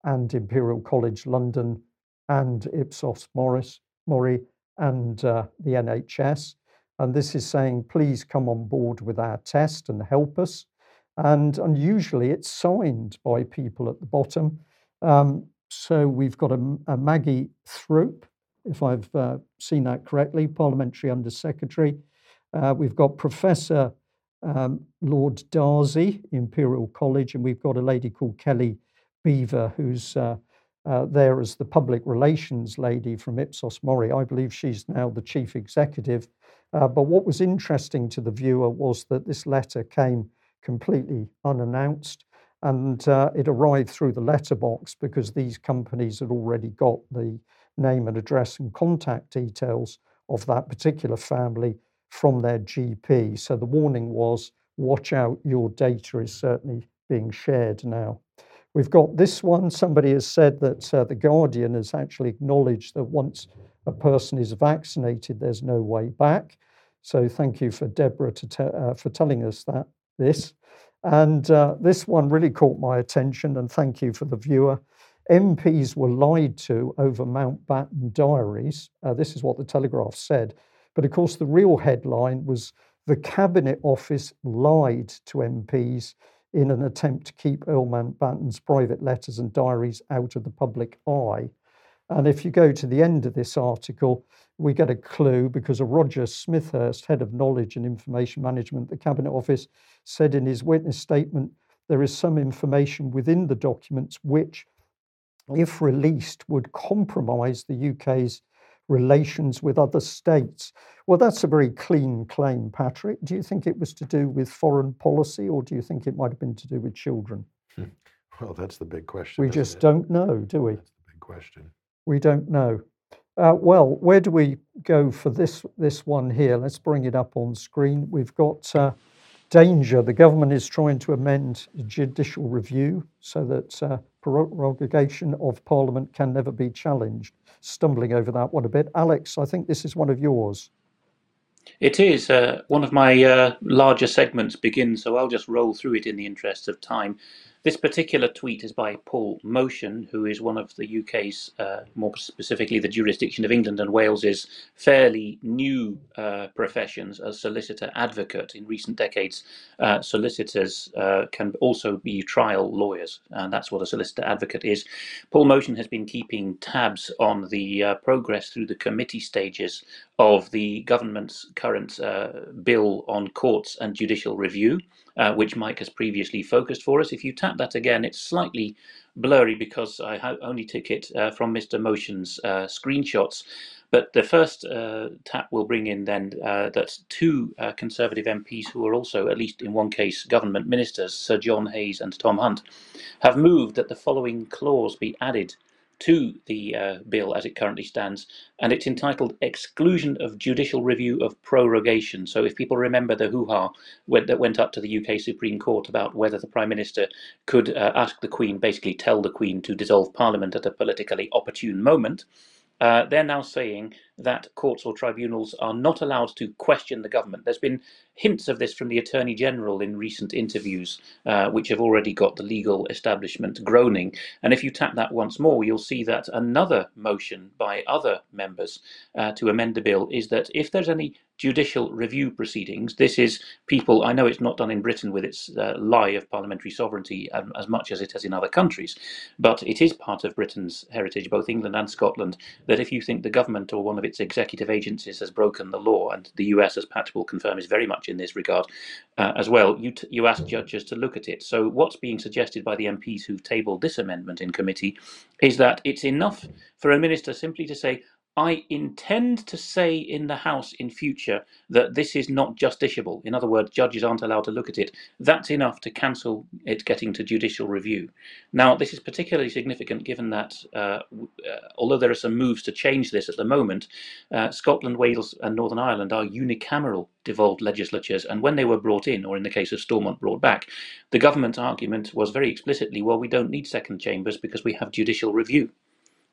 and Imperial College London and Ipsos Morris, Mori and uh, the NHS. And this is saying, please come on board with our test and help us. And unusually, it's signed by people at the bottom. Um, so we've got a, a Maggie Thrope, if I've uh, seen that correctly, Parliamentary Under Secretary. Uh, we've got Professor um, Lord Darzi, Imperial College, and we've got a lady called Kelly Beaver, who's uh, uh, there as the public relations lady from Ipsos Mori. I believe she's now the chief executive. Uh, but what was interesting to the viewer was that this letter came completely unannounced and uh, it arrived through the letterbox because these companies had already got the name and address and contact details of that particular family from their GP. So the warning was watch out, your data is certainly being shared now. We've got this one. Somebody has said that uh, The Guardian has actually acknowledged that once a person is vaccinated, there's no way back. So thank you for Deborah te- uh, for telling us that this. And uh, this one really caught my attention, and thank you for the viewer. MPs were lied to over Mountbatten diaries. Uh, this is what the Telegraph said. But of course, the real headline was the Cabinet Office lied to MPs in an attempt to keep Earl Mountbatten's private letters and diaries out of the public eye. And if you go to the end of this article, we get a clue because a Roger Smethurst, head of knowledge and information management, at the Cabinet Office, said in his witness statement there is some information within the documents which if released, would compromise the UK's relations with other states. Well, that's a very clean claim, Patrick. Do you think it was to do with foreign policy or do you think it might have been to do with children? Well, that's the big question. We just it? don't know, do we? That's the big question. We don't know. Uh, well, where do we go for this this one here? Let's bring it up on screen. We've got uh, danger. The government is trying to amend judicial review so that uh, prorogation of Parliament can never be challenged. Stumbling over that one a bit. Alex, I think this is one of yours. It is. Uh, one of my uh, larger segments begins, so I'll just roll through it in the interest of time. This particular tweet is by Paul Motion, who is one of the UK's, uh, more specifically the jurisdiction of England and Wales's fairly new uh, professions as solicitor advocate. In recent decades, uh, solicitors uh, can also be trial lawyers, and that's what a solicitor advocate is. Paul Motion has been keeping tabs on the uh, progress through the committee stages of the government's current uh, bill on courts and judicial review uh, which Mike has previously focused for us. If you tap that again, it's slightly blurry because I only took it uh, from Mr. Motion's uh, screenshots. But the first uh, tap will bring in then uh, that two uh, Conservative MPs who are also, at least in one case, government ministers, Sir John Hayes and Tom Hunt, have moved that the following clause be added to the uh, bill as it currently stands, and it's entitled Exclusion of Judicial Review of Prorogation. So, if people remember the hoo ha that went up to the UK Supreme Court about whether the Prime Minister could uh, ask the Queen, basically tell the Queen to dissolve Parliament at a politically opportune moment, uh, they're now saying that courts or tribunals are not allowed to question the government. There's been hints of this from the Attorney General in recent interviews, uh, which have already got the legal establishment groaning. And if you tap that once more, you'll see that another motion by other members uh, to amend the bill is that if there's any judicial review proceedings, this is people, I know it's not done in Britain with its uh, lie of parliamentary sovereignty um, as much as it has in other countries, but it is part of Britain's heritage, both England and Scotland, that if you think the government or one of its executive agencies has broken the law, and the US, as Pat will confirm, is very much in this regard uh, as well, you, t- you ask judges to look at it. So, what's being suggested by the MPs who've tabled this amendment in committee is that it's enough for a minister simply to say, I intend to say in the House in future that this is not justiciable. In other words, judges aren't allowed to look at it. That's enough to cancel it getting to judicial review. Now, this is particularly significant given that uh, uh, although there are some moves to change this at the moment, uh, Scotland, Wales, and Northern Ireland are unicameral devolved legislatures, and when they were brought in, or in the case of Stormont brought back, the government's argument was very explicitly, well, we don't need second chambers because we have judicial review.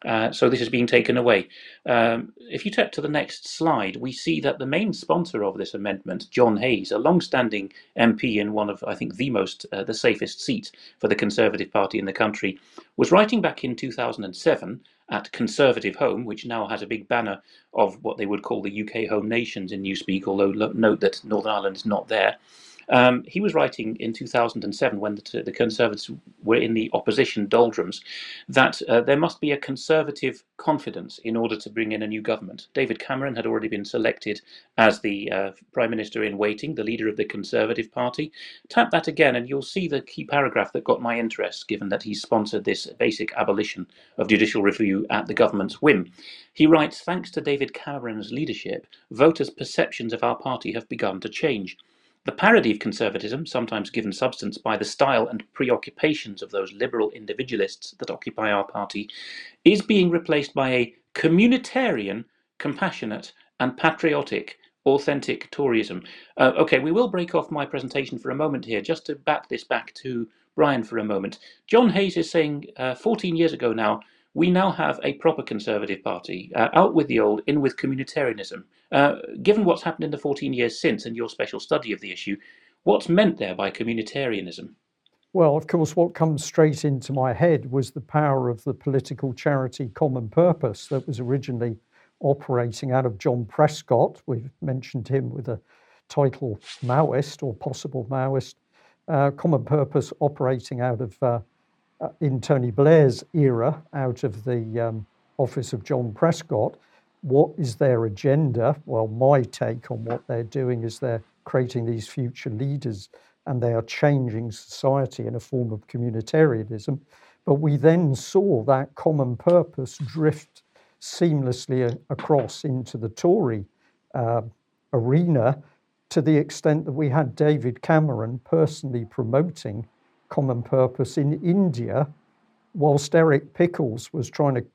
Uh, so this is being taken away. Um, if you tap to the next slide, we see that the main sponsor of this amendment, John Hayes, a long-standing MP in one of, I think, the most, uh, the safest seat for the Conservative Party in the country, was writing back in 2007 at Conservative Home, which now has a big banner of what they would call the UK Home Nations in Newspeak, although note that Northern Ireland is not there. Um, he was writing in 2007, when the, the, Conservatives were in the opposition doldrums, that uh, there must be a Conservative confidence in order to bring in a new government. David Cameron had already been selected as the uh, Prime Minister in waiting, the leader of the Conservative Party. Tap that again, and you'll see the key paragraph that got my interest, given that he sponsored this basic abolition of judicial review at the government's whim. He writes Thanks to David Cameron's leadership, voters' perceptions of our party have begun to change. The parody of conservatism, sometimes given substance by the style and preoccupations of those liberal individualists that occupy our party, is being replaced by a communitarian, compassionate, and patriotic authentic Toryism. Uh, okay, we will break off my presentation for a moment here, just to bat this back to Brian for a moment. John Hayes is saying uh, 14 years ago now, we now have a proper Conservative Party, uh, out with the old, in with communitarianism. Uh, given what's happened in the 14 years since and your special study of the issue, what's meant there by communitarianism? Well, of course, what comes straight into my head was the power of the political charity Common Purpose that was originally operating out of John Prescott. We've mentioned him with a title Maoist or possible Maoist. Uh, Common Purpose operating out of uh, in Tony Blair's era out of the um, office of John Prescott. What is their agenda? Well, my take on what they're doing is they're creating these future leaders and they are changing society in a form of communitarianism. But we then saw that common purpose drift seamlessly a- across into the Tory uh, arena to the extent that we had David Cameron personally promoting common purpose in India, whilst Eric Pickles was trying to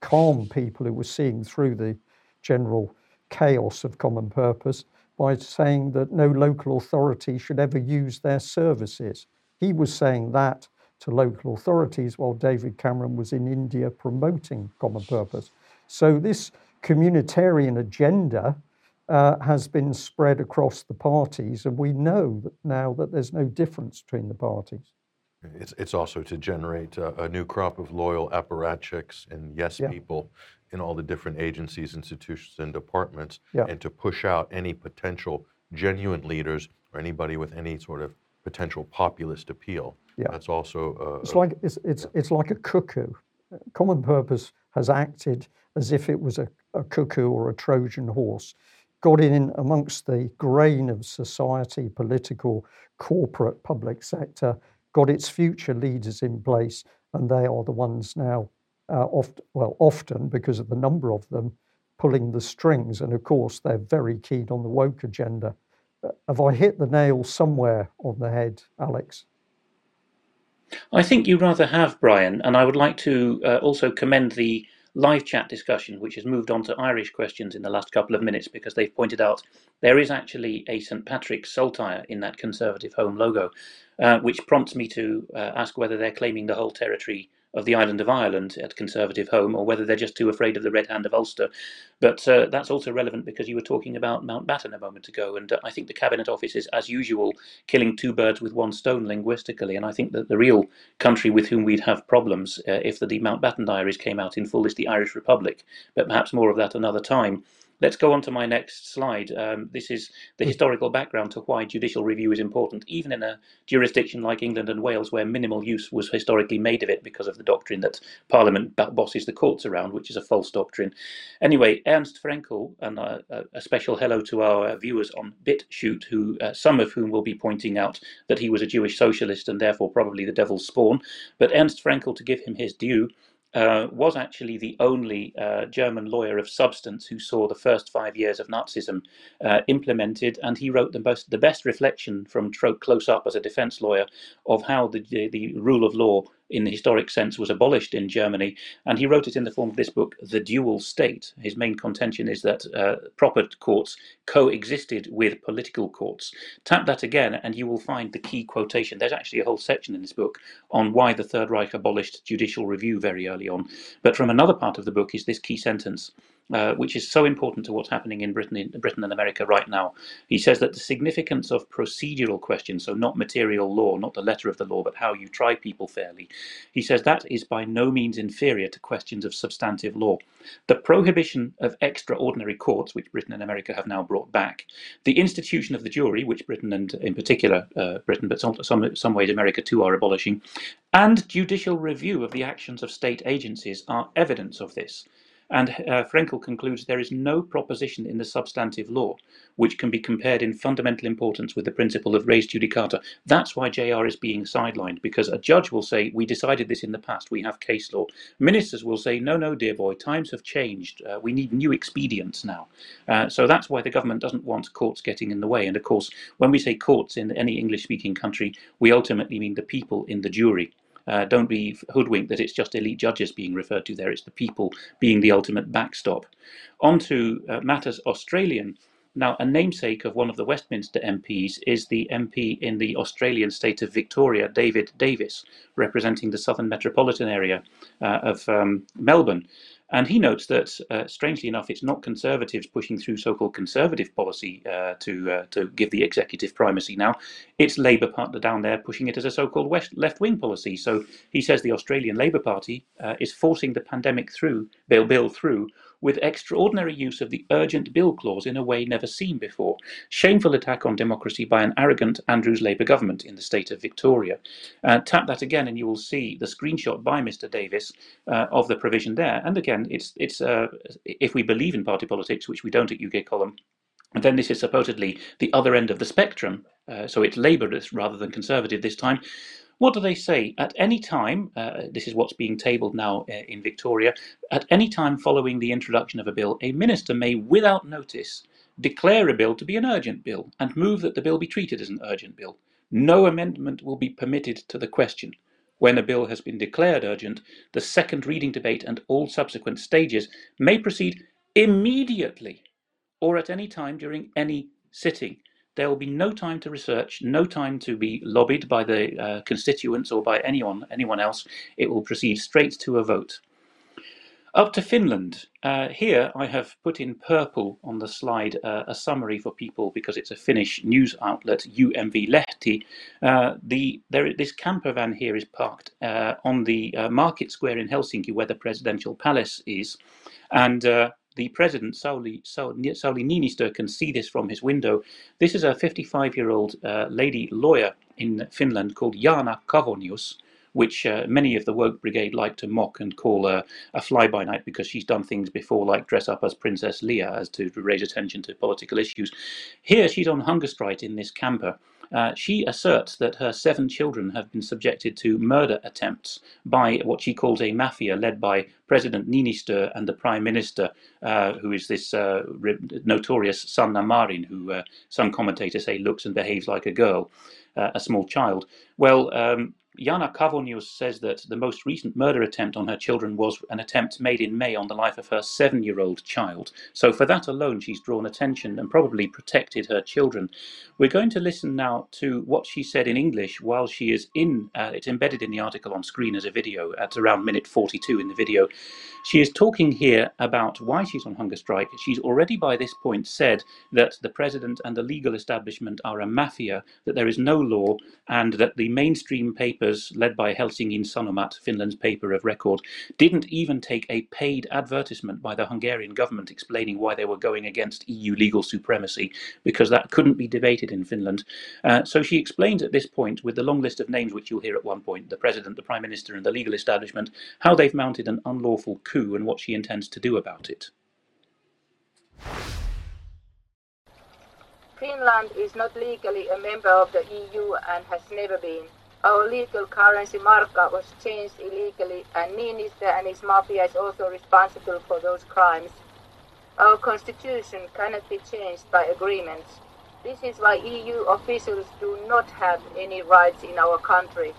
calm people who were seeing through the general chaos of common purpose by saying that no local authority should ever use their services. He was saying that to local authorities while David Cameron was in India promoting common purpose. So, this communitarian agenda uh, has been spread across the parties, and we know now that there's no difference between the parties. It's, it's also to generate a, a new crop of loyal apparatchiks and yes yeah. people in all the different agencies, institutions, and departments, yeah. and to push out any potential genuine leaders or anybody with any sort of potential populist appeal. Yeah. That's also. Uh, it's like it's it's yeah. it's like a cuckoo. Common purpose has acted as if it was a, a cuckoo or a Trojan horse, got in amongst the grain of society, political, corporate, public sector, got its future leaders in place, and they are the ones now uh, oft, well, often because of the number of them pulling the strings. And of course, they're very keen on the woke agenda. Uh, have I hit the nail somewhere on the head, Alex? I think you rather have, Brian, and I would like to uh, also commend the live chat discussion, which has moved on to Irish questions in the last couple of minutes because they've pointed out there is actually a St. Patrick's saltire in that Conservative Home logo, uh, which prompts me to uh, ask whether they're claiming the whole territory of the island of Ireland at Conservative Home, or whether they're just too afraid of the Red Hand of Ulster. But uh, that's also relevant because you were talking about Mountbatten a moment ago, and uh, I think the Cabinet Office is, as usual, killing two birds with one stone linguistically. And I think that the real country with whom we'd have problems uh, if the, the Mountbatten diaries came out in full is the Irish Republic. But perhaps more of that another time. Let's go on to my next slide. Um, this is the historical background to why judicial review is important, even in a jurisdiction like England and Wales, where minimal use was historically made of it because of the doctrine that Parliament bosses the courts around, which is a false doctrine. Anyway, Ernst Fraenkel, and a, a special hello to our viewers on BitChute, who uh, some of whom will be pointing out that he was a Jewish socialist and therefore probably the devil's spawn. But Ernst Fraenkel, to give him his due, uh, was actually the only uh, German lawyer of substance who saw the first five years of Nazism uh, implemented, and he wrote the best, the best reflection from close up as a defense lawyer of how the, the, the rule of law in the historic sense was abolished in Germany, and he wrote it in the form of this book, The Dual State. His main contention is that uh, proper courts coexisted with political courts. Tap that again, and you will find the key quotation. There's actually a whole section in this book on why the Third Reich abolished judicial review very early on. But from another part of the book is this key sentence uh, which is so important to what's happening in Britain, in Britain and America right now. He says that the significance of procedural questions, so not material law, not the letter of the law, but how you try people fairly, he says that is by no means inferior to questions of substantive law. The prohibition of extraordinary courts, which Britain and America have now brought back, the institution of the jury, which Britain and in particular uh, Britain, but some, some, some ways America too are abolishing, and judicial review of the actions of state agencies are evidence of this. And uh, Fraenkel concludes there is no proposition in the substantive law which can be compared in fundamental importance with the principle of res judicata. That's why JR is being sidelined, because a judge will say, We decided this in the past, we have case law. Ministers will say, No, no, dear boy, times have changed, uh, we need new expedients now. Uh, so that's why the government doesn't want courts getting in the way. And of course, when we say courts in any English speaking country, we ultimately mean the people in the jury. Uh, don't be hoodwinked that it's just elite judges being referred to there. It's the people being the ultimate backstop. On to uh, matters Australian. Now, a namesake of one of the Westminster MPs is the MP in the Australian state of Victoria, David Davis, representing the southern metropolitan area uh, of um, Melbourne. And he notes that, uh, strangely enough, it's not conservatives pushing through so-called conservative policy uh, to uh, to give the executive primacy now. It's Labour partner down there pushing it as a so-called left-wing policy. So he says the Australian Labour Party uh, is forcing the pandemic through bill bill through with extraordinary use of the urgent bill clause in a way never seen before. Shameful attack on democracy by an arrogant Andrews Labour government in the state of Victoria. Uh, tap that again, and you will see the screenshot by Mr. Davis uh, of the provision there. And again, it's it's uh, if we believe in party politics, which we don't at UK Column. And then this is supposedly the other end of the spectrum, uh, so it's Labour rather than Conservative this time What do they say? At any time, uh, this is what's being tabled now uh, in Victoria, at any time following the introduction of a bill, a minister may, without notice, declare a bill to be an urgent bill and move that the bill be treated as an urgent bill. No amendment will be permitted to the question. When a bill has been declared urgent, the second reading debate and all subsequent stages may proceed immediately or at any time during any sitting. There will be no time to research, no time to be lobbied by the uh, constituents or by anyone, anyone else. It will proceed straight to a vote. Up to Finland. Uh, here I have put in purple on the slide uh, a summary for people because it's a Finnish news outlet, UMV Lehti. Uh, the, there, this camper van here is parked uh, on the uh, market square in Helsinki where the presidential palace is. And uh, the president, Sauli, Sauli, Niinistö, can see this from his window. This is a 55 year old uh, lady lawyer in Finland called Jaana Kavonius, which uh, many of the woke brigade like to mock and call a, a fly by night because she's done things before, like dress up as Princess Leia as to, raise attention to political issues. Here, she's on hunger strike in this camper. Uh, she asserts that her seven children have been subjected to murder attempts by what she calls a mafia led by President Niinistö and the Prime Minister, uh, who is this uh, notorious Sanna Marin, who uh, some commentators say looks and behaves like a girl, uh, a small child. Well, um, Jaana Kavonius says that the most recent murder attempt on her children was an attempt made in May on the life of her seven year old child. So, for that alone, she's drawn attention and probably protected her children. We're going to listen now to what she said in English while she is in, uh, it's embedded in the article on screen as a video at around minute 42 in the video. She is talking here about why she's on hunger strike. She's already by this point said that the president and the legal establishment are a mafia, that there is no law, and that the mainstream papers, led by Helsingin Sanomat, Finland's paper of record, didn't even take a paid advertisement by the Hungarian government explaining why they were going against EU legal supremacy, because that couldn't be debated in Finland. Uh, so she explains at this point, with the long list of names which you'll hear at one point the president, the prime minister, and the legal establishment, how they've mounted an unlawful coup and what she intends to do about it. Finland is not legally a member of the EU and has never been. Our legal currency marka was changed illegally and Niinistö and his mafia is also responsible for those crimes. Our constitution cannot be changed by agreements. This is why EU officials do not have any rights in our country.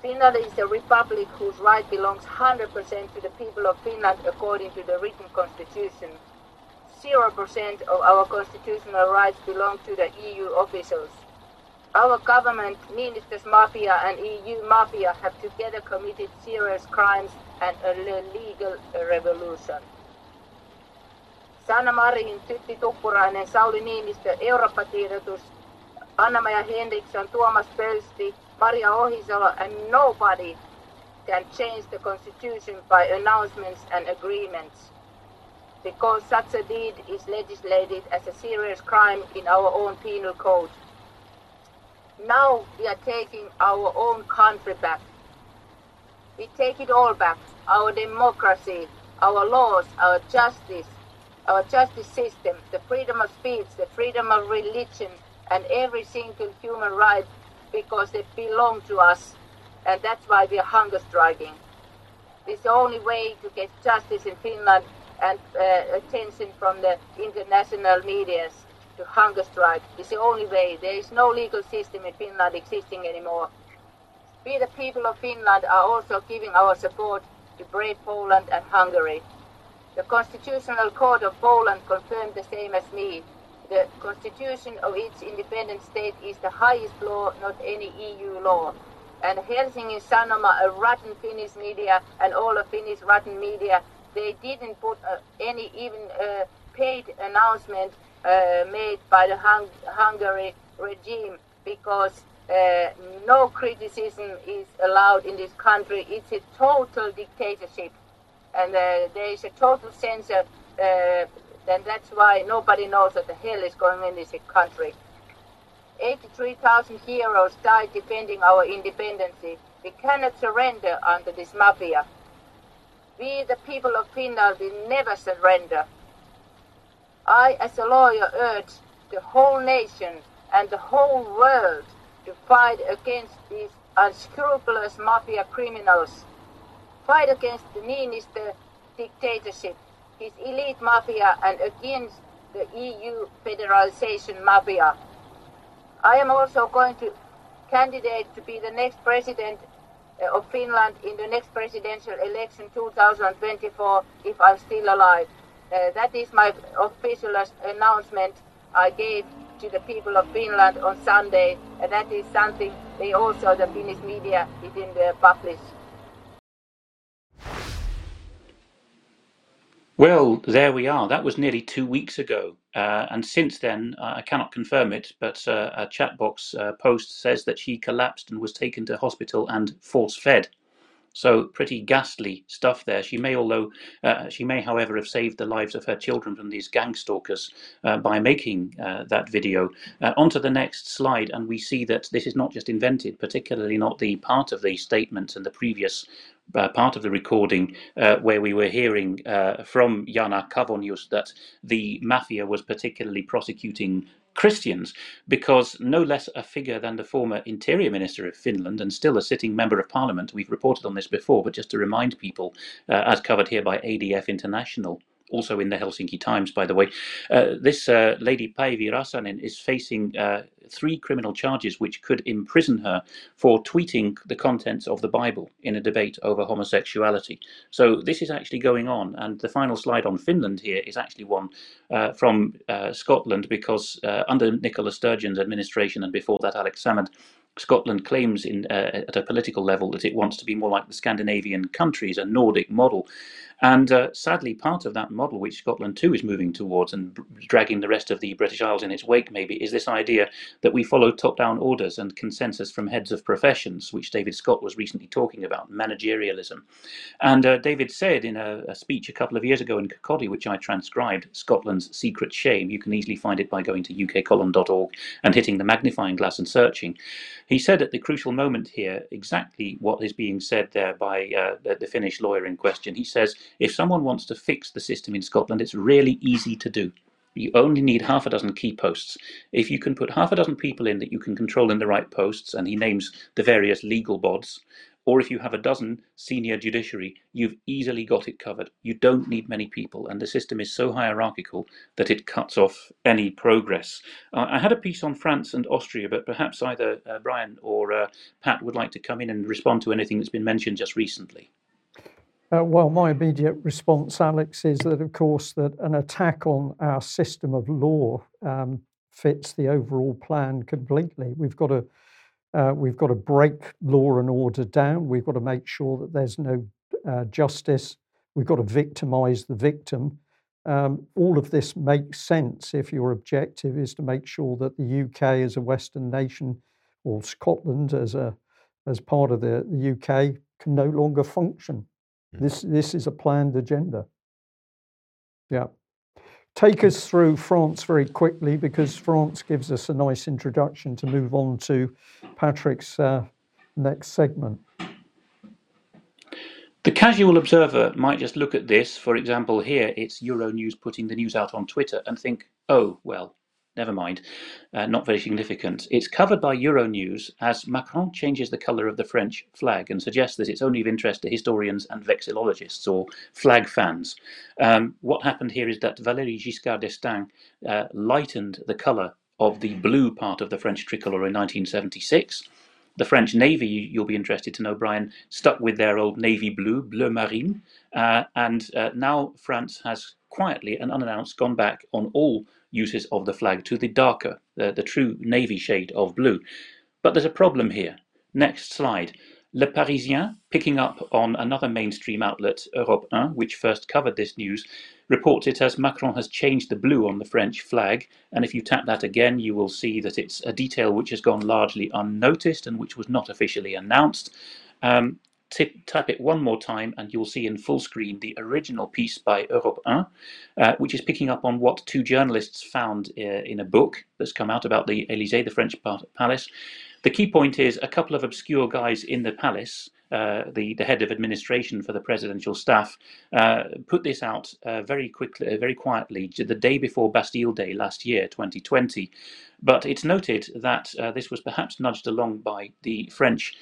Finland is a republic whose right belongs 100% to the people of Finland according to the written constitution. 0% of our constitutional rights belong to the EU officials. Our government, ministers, mafia and EU mafia have together committed serious crimes and a legal revolution. Sanna Marin, Tytti Tuppurainen, Sauli Niinistö, Eurooppa-tiedotus, Anna-Maja Henriksson, Tuomas Pöysti, Maria Ohisalo, and nobody can change the constitution by announcements and agreements because such a deed is legislated as a serious crime in our own penal code. Now we are taking our own country back. We take it all back our democracy, our laws, our justice, our justice system, the freedom of speech, the freedom of religion, and every single human right because they belong to us, and that's why we are hunger striking. It's the only way to get justice in Finland and uh, attention from the international media to hunger strike. It's the only way. There is no legal system in Finland existing anymore. We, the people of Finland, are also giving our support to brave Poland and Hungary. The Constitutional Court of Poland confirmed the same as me the constitution of each independent state is the highest law, not any EU law. And Helsingin Sanoma, a rotten Finnish media, and all of Finnish rotten media, they didn't put uh, any even uh, paid announcement made by the Hung Hungary regime because uh, no criticism is allowed in this country. It's a total dictatorship, and uh, there is a total censor uh, then that's why nobody knows what the hell is going on in this country. 83,000 heroes died defending our independence. We cannot surrender under this mafia. We, the people of Finland, will never surrender. I, as a lawyer, urge the whole nation and the whole world to fight against these unscrupulous mafia criminals, fight against the Niinistö dictatorship, his elite mafia, and against the EU federalization mafia. I am also going to candidate to be the next president uh, of Finland in the next presidential election 2024 if I'm still alive. Uh, that is my official announcement I gave to the people of Finland on Sunday, and that is something they also, the Finnish media, didn't uh, publish. Well, there we are. That was nearly two weeks ago. Uh, and since then, uh, I cannot confirm it, but uh, a chat box uh, post says that she collapsed and was taken to hospital and force fed. So pretty ghastly stuff there. She may, although uh, she may, however, have saved the lives of her children from these gang stalkers uh, by making uh, that video. Uh, onto the next slide, and we see that this is not just invented, particularly not the part of the statement and the previous uh, part of the recording uh, where we were hearing uh, from Jana Kavonius that the mafia was particularly prosecuting Christians, because no less a figure than the former Interior Minister of Finland and still a sitting Member of Parliament, we've reported on this before, but just to remind people, uh, as covered here by ADF International, also in the Helsinki Times, by the way. Uh, this uh, lady Päivi Räsänen is facing uh, three criminal charges which could imprison her for tweeting the contents of the Bible in a debate over homosexuality. So this is actually going on, and the final slide on Finland here is actually one uh, from uh, Scotland because uh, under Nicola Sturgeon's administration and before that Alex Salmond, Scotland claims in, uh, at a political level that it wants to be more like the Scandinavian countries, a Nordic model. And uh, sadly, part of that model, which Scotland too is moving towards and dragging the rest of the British Isles in its wake, maybe, is this idea that we follow top down orders and consensus from heads of professions, which David Scott was recently talking about, managerialism. And uh, David said in a, a, speech a couple of years ago in Kirkcaldy, which I transcribed, Scotland's secret shame. You can easily find it by going to ukcolumn.org and hitting the magnifying glass and searching. He said at the crucial moment here exactly what is being said there by uh, the, the Finnish lawyer in question. He says, if someone wants to fix the system in Scotland, it's really easy to do. You only need half a dozen key posts. If you can put half a dozen people in that you can control in the right posts, and he names the various legal bods, or if you have a dozen senior judiciary, you've easily got it covered. You don't need many people, and the system is so hierarchical that it cuts off any progress. Uh, I had a piece on France and Austria, but perhaps either uh, Brian or uh, Pat would like to come in and respond to anything that's been mentioned just recently. Uh, well, my immediate response, Alex, is that of course that an attack on our system of law um, fits the overall plan completely. We've got to uh, we've got to break law and order down. We've got to make sure that there's no uh, justice. We've got to victimize the victim. Um, all of this makes sense if your objective is to make sure that the UK as a Western nation or Scotland as a as part of the, the UK can no longer function. This, this is a planned agenda. Yeah. Take us through France very quickly because France gives us a nice introduction to move on to Patrick's uh, next segment. The casual observer might just look at this, for example, here it's Euronews putting the news out on Twitter and think, oh, well, never mind, uh, not very significant. It's covered by Euronews as Macron changes the colour of the French flag and suggests that it's only of interest to historians and vexillologists or flag fans. Um, what happened here is that Valéry Giscard d'Estaing uh, lightened the colour of the blue part of the French tricolour in 1976. The French Navy, you'll be interested to know, Brian, stuck with their old navy blue, bleu marine, uh, and uh, now France has quietly and unannounced gone back on all uses of the flag to the darker, the, the true navy shade of blue. But there's a problem here. Next slide. Le Parisien, picking up on another mainstream outlet, Europe 1, which first covered this news, reports it as Macron has changed the blue on the French flag. And if you tap that again, you will see that it's a detail which has gone largely unnoticed and which was not officially announced. Um, tip, tap it one more time and you'll see in full screen the original piece by Europe 1, uh, which is picking up on what two journalists found uh, in a book that's come out about the Elysee, the French palace. The key point is a couple of obscure guys in the palace uh, the, the head of administration for the presidential staff, uh, put this out uh, very quickly, uh, very quietly, the day before Bastille Day last year, 2020. But it's noted that uh, this was perhaps nudged along by the French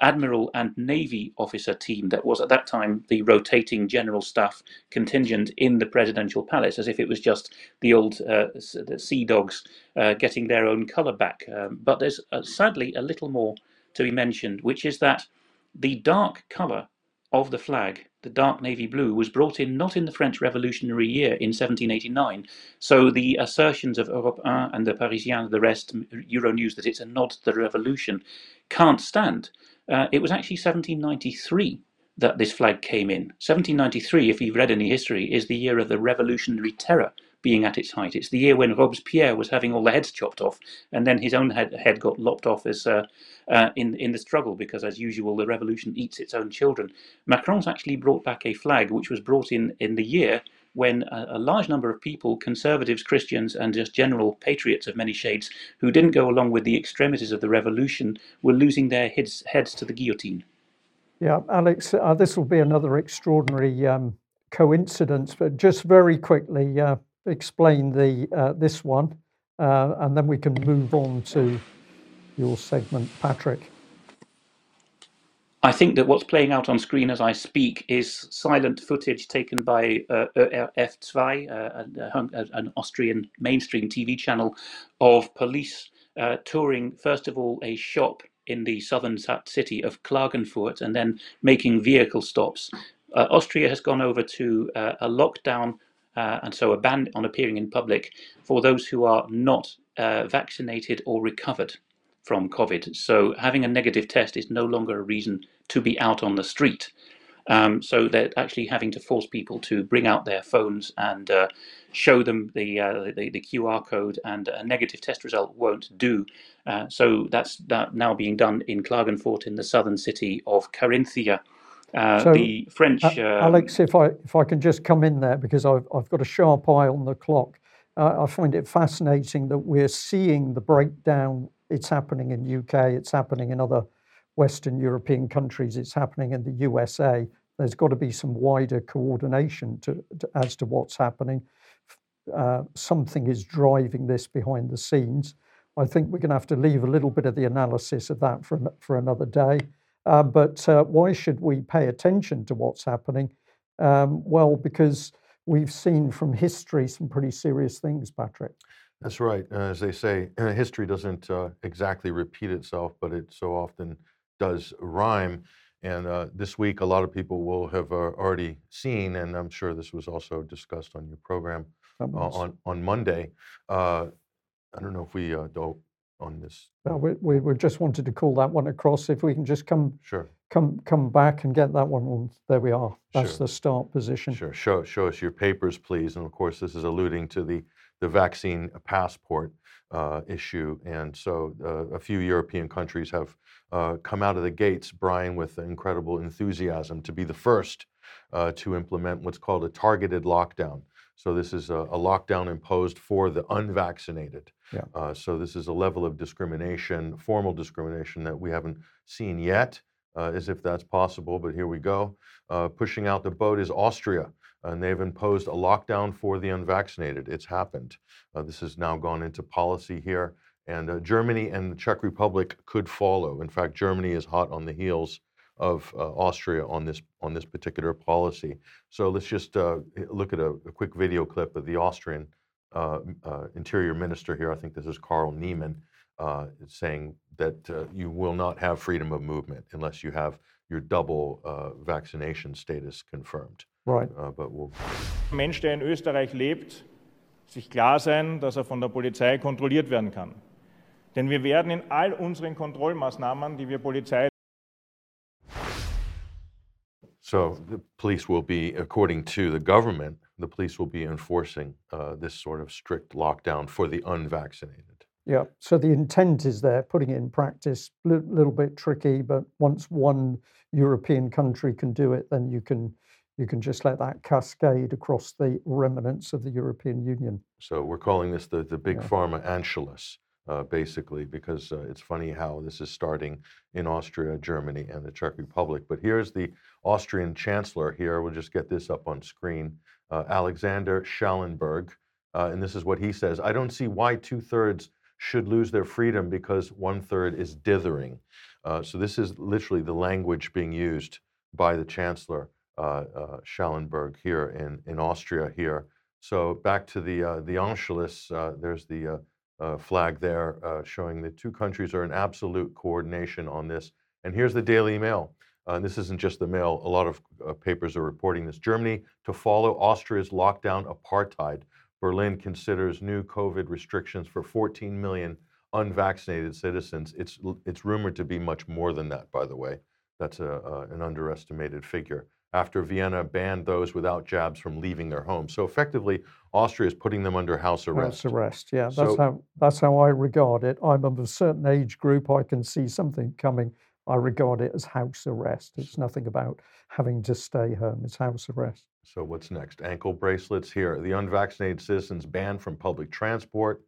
admiral and navy officer team that was at that time the rotating general staff contingent in the presidential palace, as if it was just the old the sea dogs getting their own colour back. Um, but there's sadly a little more to be mentioned, which is that the dark colour of the flag, the dark navy blue, was brought in not in the French Revolutionary year in 1789. So the assertions of Europe 1 and the Parisien, the rest, Euronews, that it's a nod to the revolution, can't stand. Uh, it was actually 1793 that this flag came in. 1793, if you've read any history, is the year of the Revolutionary Terror being at its height. It's the year when Robespierre was having all the heads chopped off, and then his own head, head got lopped off as uh, uh, in in the struggle because, as usual, the revolution eats its own children. Macron's actually brought back a flag which was brought in in the year when a, a, large number of people, conservatives, Christians, and just general patriots of many shades, who didn't go along with the extremities of the revolution, were losing their heads, heads to the guillotine. Yeah, Alex, uh, this will be another extraordinary um, coincidence, but just very quickly, uh, explain the uh, this one, uh, and then we can move on to your segment, Patrick. I think that what's playing out on screen as I speak is silent footage taken by uh, ORF2, uh, an Austrian mainstream TV channel, of police uh, touring, first of all, a shop in the southern city of Klagenfurt and then making vehicle stops. Uh, Austria has gone over to uh, a lockdown uh, and so a ban on appearing in public for those who are not uh, vaccinated or recovered from COVID. So having a negative test is no longer a reason to be out on the street. Um, so they're actually having to force people to bring out their phones and uh, show them the, uh, the, the QR code, and a negative test result won't do. Uh, so that's that now being done in Klagenfurt in the southern city of Carinthia. Uh, so, the French. Uh, Alex, if I if I can just come in there because I've I've got a sharp eye on the clock. Uh, I find it fascinating that we're seeing the breakdown. It's happening in UK. It's happening in other Western European countries. It's happening in the USA. There's got to be some wider coordination to, to as to what's happening. Uh, something is driving this behind the scenes. I think we're going to have to leave a little bit of the analysis of that for for another day. Uh, but uh, why should we pay attention to what's happening? Um, well, because we've seen from history some pretty serious things, Patrick. That's right. Uh, as they say, history doesn't uh, exactly repeat itself, but it so often does rhyme. And uh, this week, a lot of people will have uh, already seen, and I'm sure this was also discussed on your program on on Monday. I don't know if we don't on this? Well, we, we, we just wanted to call that one across. If we can just come Sure, come come back and get that one on. There we are. That's Sure. the start position. sure. Show, show us your papers, please. And of course, this is alluding to the, the vaccine passport uh, issue. And so uh, a few European countries have uh, come out of the gates, Brian, with incredible enthusiasm to be the first uh, to implement what's called a targeted lockdown. So this is a, a lockdown imposed for the unvaccinated. Yeah. Uh, so this is a level of discrimination, formal discrimination that we haven't seen yet, uh, as if that's possible. But here we go. Uh, pushing out the boat is Austria, and they've imposed a lockdown for the unvaccinated. It's happened. Uh, this has now gone into policy here, and uh, Germany and the Czech Republic could follow. In fact, Germany is hot on the heels of uh, Austria on this on this particular policy. So let's just look at a, a quick video clip of the Austrian uh, uh, Interior Minister here, I think this is Karl Nehammer, uh, saying that you will not have freedom of movement unless you have your double vaccination status confirmed. Right. but we'll Mensch, der in Österreich lebt, sich klar sein, dass er von der Polizei kontrolliert werden kann. Denn wir werden in all unseren Kontrollmaßnahmen, die wir Polizei So the police will be, according to the government, the police will be enforcing uh, this sort of strict lockdown for the unvaccinated. Yeah, so the intent is there, putting it in practice, a li- little bit tricky, but once one European country can do it, then you can you can just let that cascade across the remnants of the European Union. So we're calling this the, the big yeah. pharma Anschluss. uh, basically, because uh, it's funny how this is starting in Austria, Germany, and the Czech Republic. But here's the Austrian Chancellor here. We'll just get this up on screen. Uh, Alexander Schallenberg. Uh, and this is what he says I don't see why two thirds should lose their freedom because one third is dithering. Uh, so this is literally the language being used by the Chancellor uh, Schallenberg here in, in Austria here. So back to the the Anschluss, there's the uh, flag there uh, showing the two countries are in absolute coordination on this. And here's the Daily Mail. Uh, this isn't just the Mail, a lot of uh, papers are reporting this. Germany to follow Austria's lockdown apartheid. Berlin considers new COVID restrictions for 14 million unvaccinated citizens. It's, it's rumored to be much more than that, by the way. That's a, an underestimated figure after Vienna banned those without jabs from leaving their homes. So effectively, Austria is putting them under house arrest. House arrest, yeah. That's so, how that's how I regard it. I'm of a certain age group. I can see something coming. I regard it as house arrest. It's nothing about having to stay home. It's house arrest. So what's next? Ankle bracelets here. The unvaccinated citizens banned from public transport.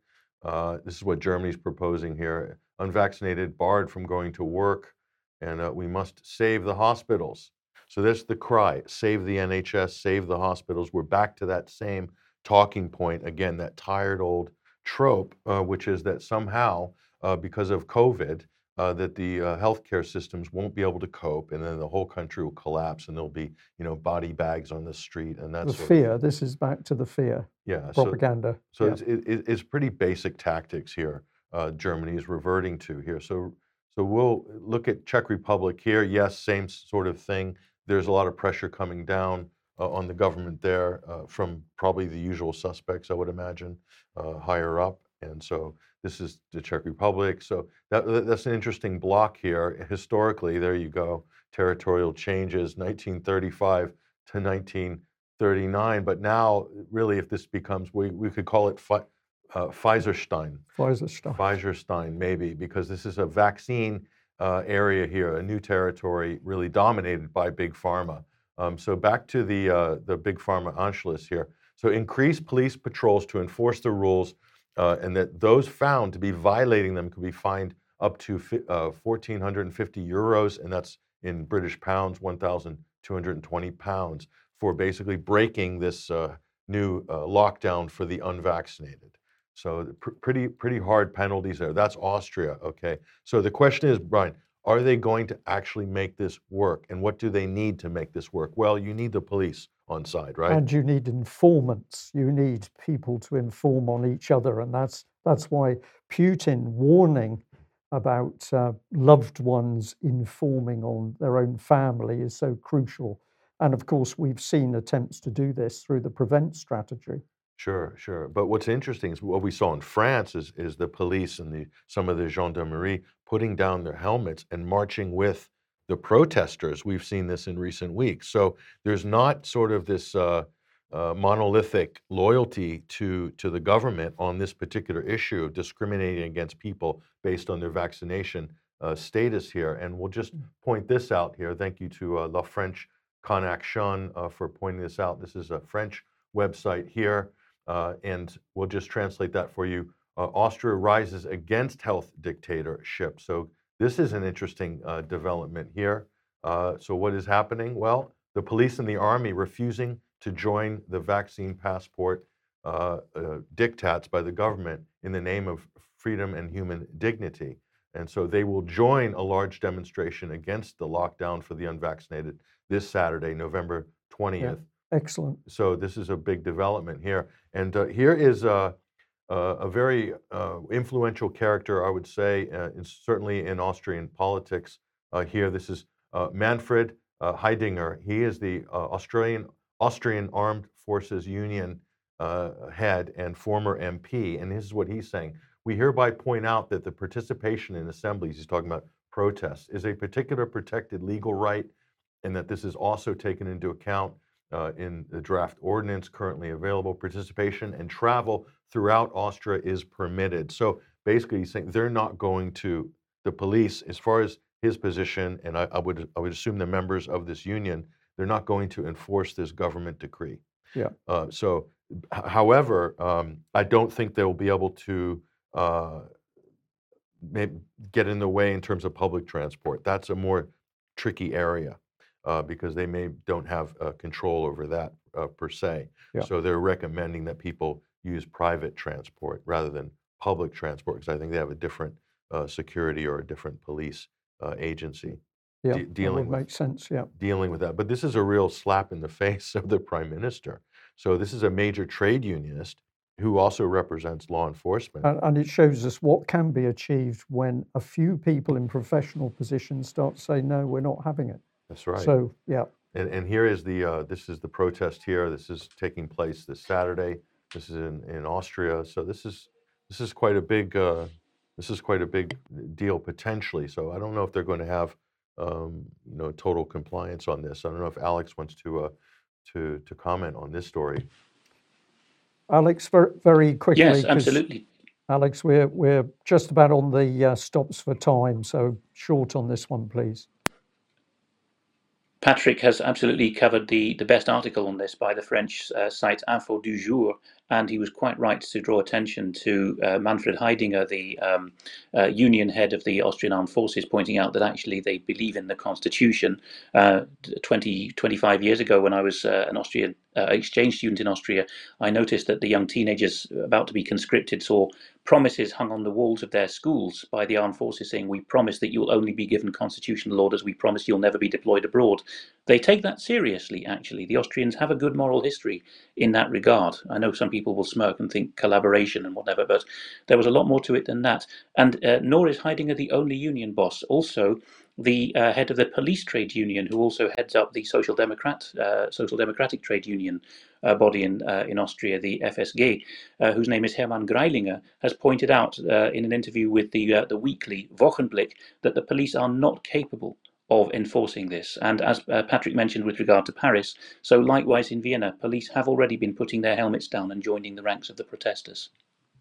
Uh, this is what Germany's proposing here. Unvaccinated barred from going to work, and uh, we must save the hospitals. So that's the cry save the NHS, save the hospitals. We're back to that same talking point again, that tired old trope, uh, which is that somehow, uh, because of COVID, uh, that the uh, healthcare systems won't be able to cope, and then the whole country will collapse, and there'll be, you know, body bags on the street, and that's the fear. This is back to the fear. Yeah, propaganda. So, so yeah. it's, it, it's pretty basic tactics here. Uh, Germany is reverting to here. So, so we'll look at Czech Republic here. Yes, same sort of thing there's a lot of pressure coming down uh, on the government there uh, from probably the usual suspects, I would imagine, uh, higher up. And so this is the Czech Republic. So that, that's an interesting block here. Historically, there you go, territorial changes, 1935 to 1939. But now, really, if this becomes, we, we could call it fi- uh, Pfizerstein. Pfizerstein. Pfizerstein, maybe, because this is a vaccine uh, area here, a new territory really dominated by big pharma. Um, so back to the uh, the big pharma Anschluss here. So increase police patrols to enforce the rules, uh, and that those found to be violating them could be fined up to 1,450 uh, euros, and that's in British pounds, 1,220 pounds, for basically breaking this uh, new uh, lockdown for the unvaccinated. So pr- pretty pretty hard penalties there. That's Austria. Okay. So the question is, Brian, are they going to actually make this work? And what do they need to make this work? Well, you need the police on side, right? And you need informants. You need people to inform on each other, and that's that's why Putin warning about uh, loved ones informing on their own family is so crucial. And of course, we've seen attempts to do this through the prevent strategy. Sure, sure. But what's interesting is what we saw in France is, is the police and the some of the gendarmerie putting down their helmets and marching with the protesters. We've seen this in recent weeks. So there's not sort of this uh, uh, monolithic loyalty to to the government on this particular issue of discriminating against people based on their vaccination uh, status here. And we'll just mm. point this out here. Thank you to uh, La French Connexion uh, for pointing this out. This is a French website here. Uh, and we'll just translate that for you. Uh, Austria rises against health dictatorship. So this is an interesting uh, development here. Uh, so what is happening? Well, the police and the army refusing to join the vaccine passport uh, uh, diktats by the government in the name of freedom and human dignity. And so they will join a large demonstration against the lockdown for the unvaccinated this Saturday, November 20th. Yeah. Excellent. So this is a big development here. And uh, here is a, a, very uh, influential character, I would say, uh, in, certainly in Austrian politics. Uh, here, this is Manfred Haidinger. He is the Australian Austrian Armed Forces Union head and former MP. And this is what he's saying. We hereby point out that the participation in assemblies, he's talking about protests, is a particular protected legal right, and that this is also taken into account uh, in the draft ordinance currently available. Participation and travel throughout Austria is permitted. So basically, he's saying they're not going to the police, as far as his position, and I, I would I would assume the members of this union, they're not going to enforce this government decree. Yeah. Uh, so, h- however, um, I don't think they will be able to uh, get in the way in terms of public transport. That's a more tricky area uh, because they may don't have uh, control over that uh, per se. Yeah. So they're recommending that people use private transport rather than public transport because I think they have a different uh, security or a different police uh, agency. Yeah, de- dealing that would with, make sense. Yeah, dealing with that. But this is a real slap in the face of the prime minister. So this is a major trade unionist who also represents law enforcement. And, and, it shows us what can be achieved when a few people in professional positions start to say, no, we're not having it. That's right. So, yeah. And, and here is the, uh, this is the protest here. This is taking place this Saturday. This is in, in Austria. So this is, this is quite a big, uh, this is quite a big deal potentially. So I don't know if they're going to have, um, you know, total compliance on this. I don't know if Alex wants to, uh, to, to comment on this story. Alex, very, very quickly. Yes, absolutely. Alex, we're, we're just about on the uh, stops for time, so short on this one, please. Patrick has absolutely covered the, the best article on this by the French uh, site Info du Jour, and he was quite right to draw attention to uh, Manfred Haidinger, the um, uh, union head of the Austrian Armed Forces, pointing out that actually they believe in the constitution. Uh, 20, 25 years ago, when I was uh, an Austrian uh, exchange student in Austria, I noticed that the young teenagers about to be conscripted saw promises hung on the walls of their schools by the armed forces saying, We promise that you'll only be given constitutional orders, we promise you'll never be deployed abroad. They take that seriously, actually. The Austrians have a good moral history in that regard. I know some people will smirk and think collaboration and whatever, but there was a lot more to it than that. And uh, nor is Haidinger the only union boss. Also, the uh, head of the police trade union, who also heads up the Social Democrat, uh, Social Democratic trade union uh, body in uh, in Austria, the FSG, uh, whose name is Hermann Greylinger, has pointed out uh, in an interview with the the weekly Wochenblick that the police are not capable of enforcing this. And as Patrick mentioned with regard to Paris, so likewise in Vienna, police have already been putting their helmets down and joining the ranks of the protesters.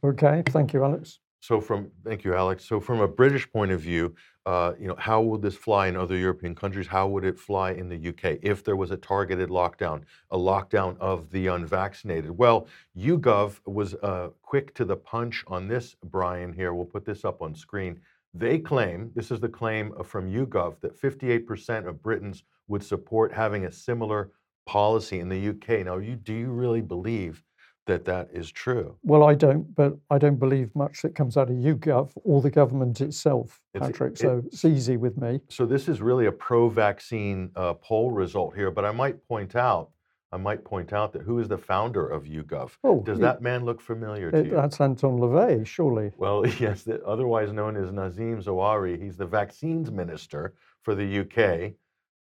Okay, thank you, Alex. So from thank you, Alex. So from a British point of view, uh, you know, how would this fly in other European countries? How would it fly in the UK if there was a targeted lockdown, a lockdown of the unvaccinated? Well, YouGov was uh, quick to the punch on this, Brian. Here, we'll put this up on screen. They claim this is the claim from YouGov that 58% of Britons would support having a similar policy in the UK. Now, you do you really believe that that is true. Well, I don't, but I don't believe much that comes out of YouGov or the government itself, Patrick. It's, so it's easy with me. So this is really a pro-vaccine uh, poll result here, but I might point out, I might point out that who is the founder of YouGov? Oh, Does that man look familiar to it, you? That's Anton LaVey, surely. Well, yes, the, otherwise known as Nadhim Zahawi. He's the vaccines minister for the UK.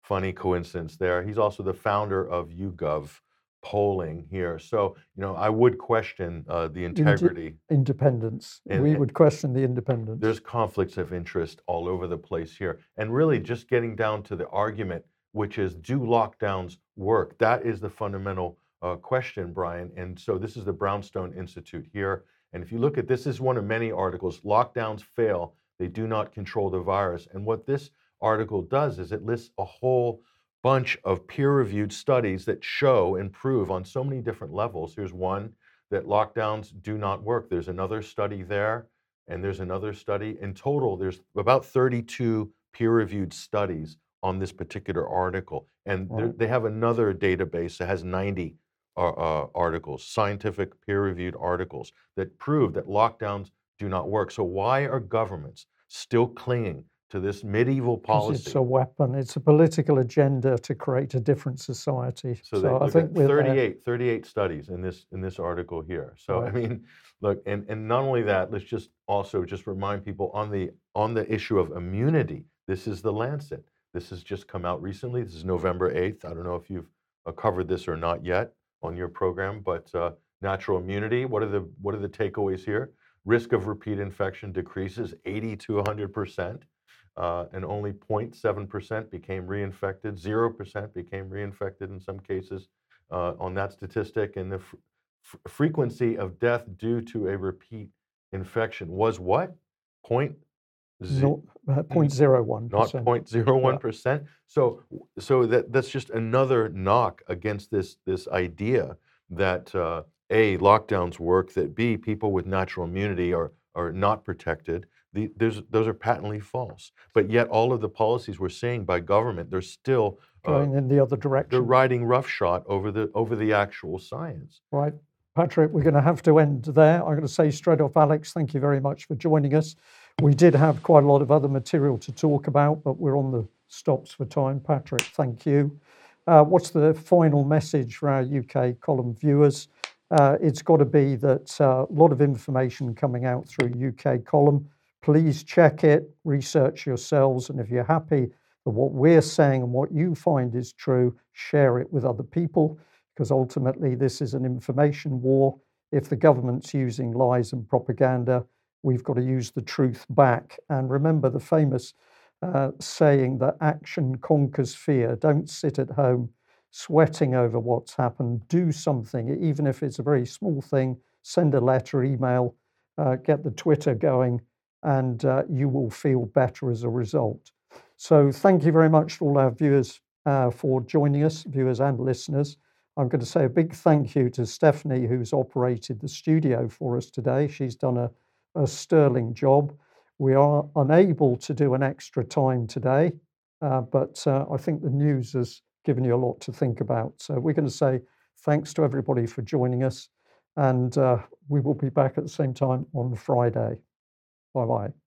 Funny coincidence there. He's also the founder of YouGov polling here. So, you know, I would question uh, the integrity. independence. And, we would question the independence. There's conflicts of interest all over the place here. And really, just getting down to the argument, which is do lockdowns work? That is the fundamental uh, question, Brian. And so, this is the Brownstone Institute here. And if you look at this, is one of many articles lockdowns fail, they do not control the virus. And what this article does is it lists a whole bunch of peer-reviewed studies that show and prove on so many different levels. Here's one that lockdowns do not work. There's another study there, and there's another study. In total, there's about 32 peer-reviewed studies on this particular article, and right. they have another database that has 90 uh, uh, articles, scientific peer-reviewed articles that prove that lockdowns do not work. So why are governments still clinging to this medieval policy. It's a weapon. It's a political agenda to create a different society. So, so I think 38, 38 studies in this in this article here. So right. I mean, look, and, and not only that, let's just also just remind people on the on the issue of immunity. This is the Lancet. This has just come out recently. This is November 8th. I don't know if you've uh, covered this or not yet on your program, but uh, natural immunity. What are the what are the takeaways here? Risk of repeat infection decreases 80 to 100 percent uh, and only 0.7% became reinfected. 0% became reinfected in some cases uh, on that statistic. And the f- frequency of death due to a repeat infection was what? Point no, uh, 0.01%. Not 0.01%. Yeah. So, so that, that's just another knock against this, this idea that uh, A, lockdowns work, that B, people with natural immunity are, are not protected, The, those are patently false. But yet, all of the policies we're seeing by government, they're still uh, going uh, in the other direction. They're riding roughshod over the over the actual science. Right, Patrick. We're going to have to end there. I'm going to say straight off, Alex. Thank you very much for joining us. We did have quite a lot of other material to talk about, but we're on the stops for time. Patrick, thank you. Uh, what's the final message for our UK column viewers? Uh, it's got to be that uh, a lot of information coming out through UK column Please check it, research yourselves, and if you're happy that what we're saying and what you find is true, share it with other people, because ultimately this is an information war. If the government's using lies and propaganda, we've got to use the truth back. And remember the famous uh, saying that action conquers fear. Don't sit at home sweating over what's happened. Do something, even if it's a very small thing. Send a letter, email, uh, get the Twitter going and uh, you will feel better as a result. So, thank you very much to all our viewers uh, for joining us, viewers and listeners. I'm going to say a big thank you to Stephanie, who's operated the studio for us today. She's done a, a sterling job. We are unable to do an extra time today, uh, but uh, I think the news has given you a lot to think about. So, we're going to say thanks to everybody for joining us, and uh, we will be back at the same time on Friday. Bye bye.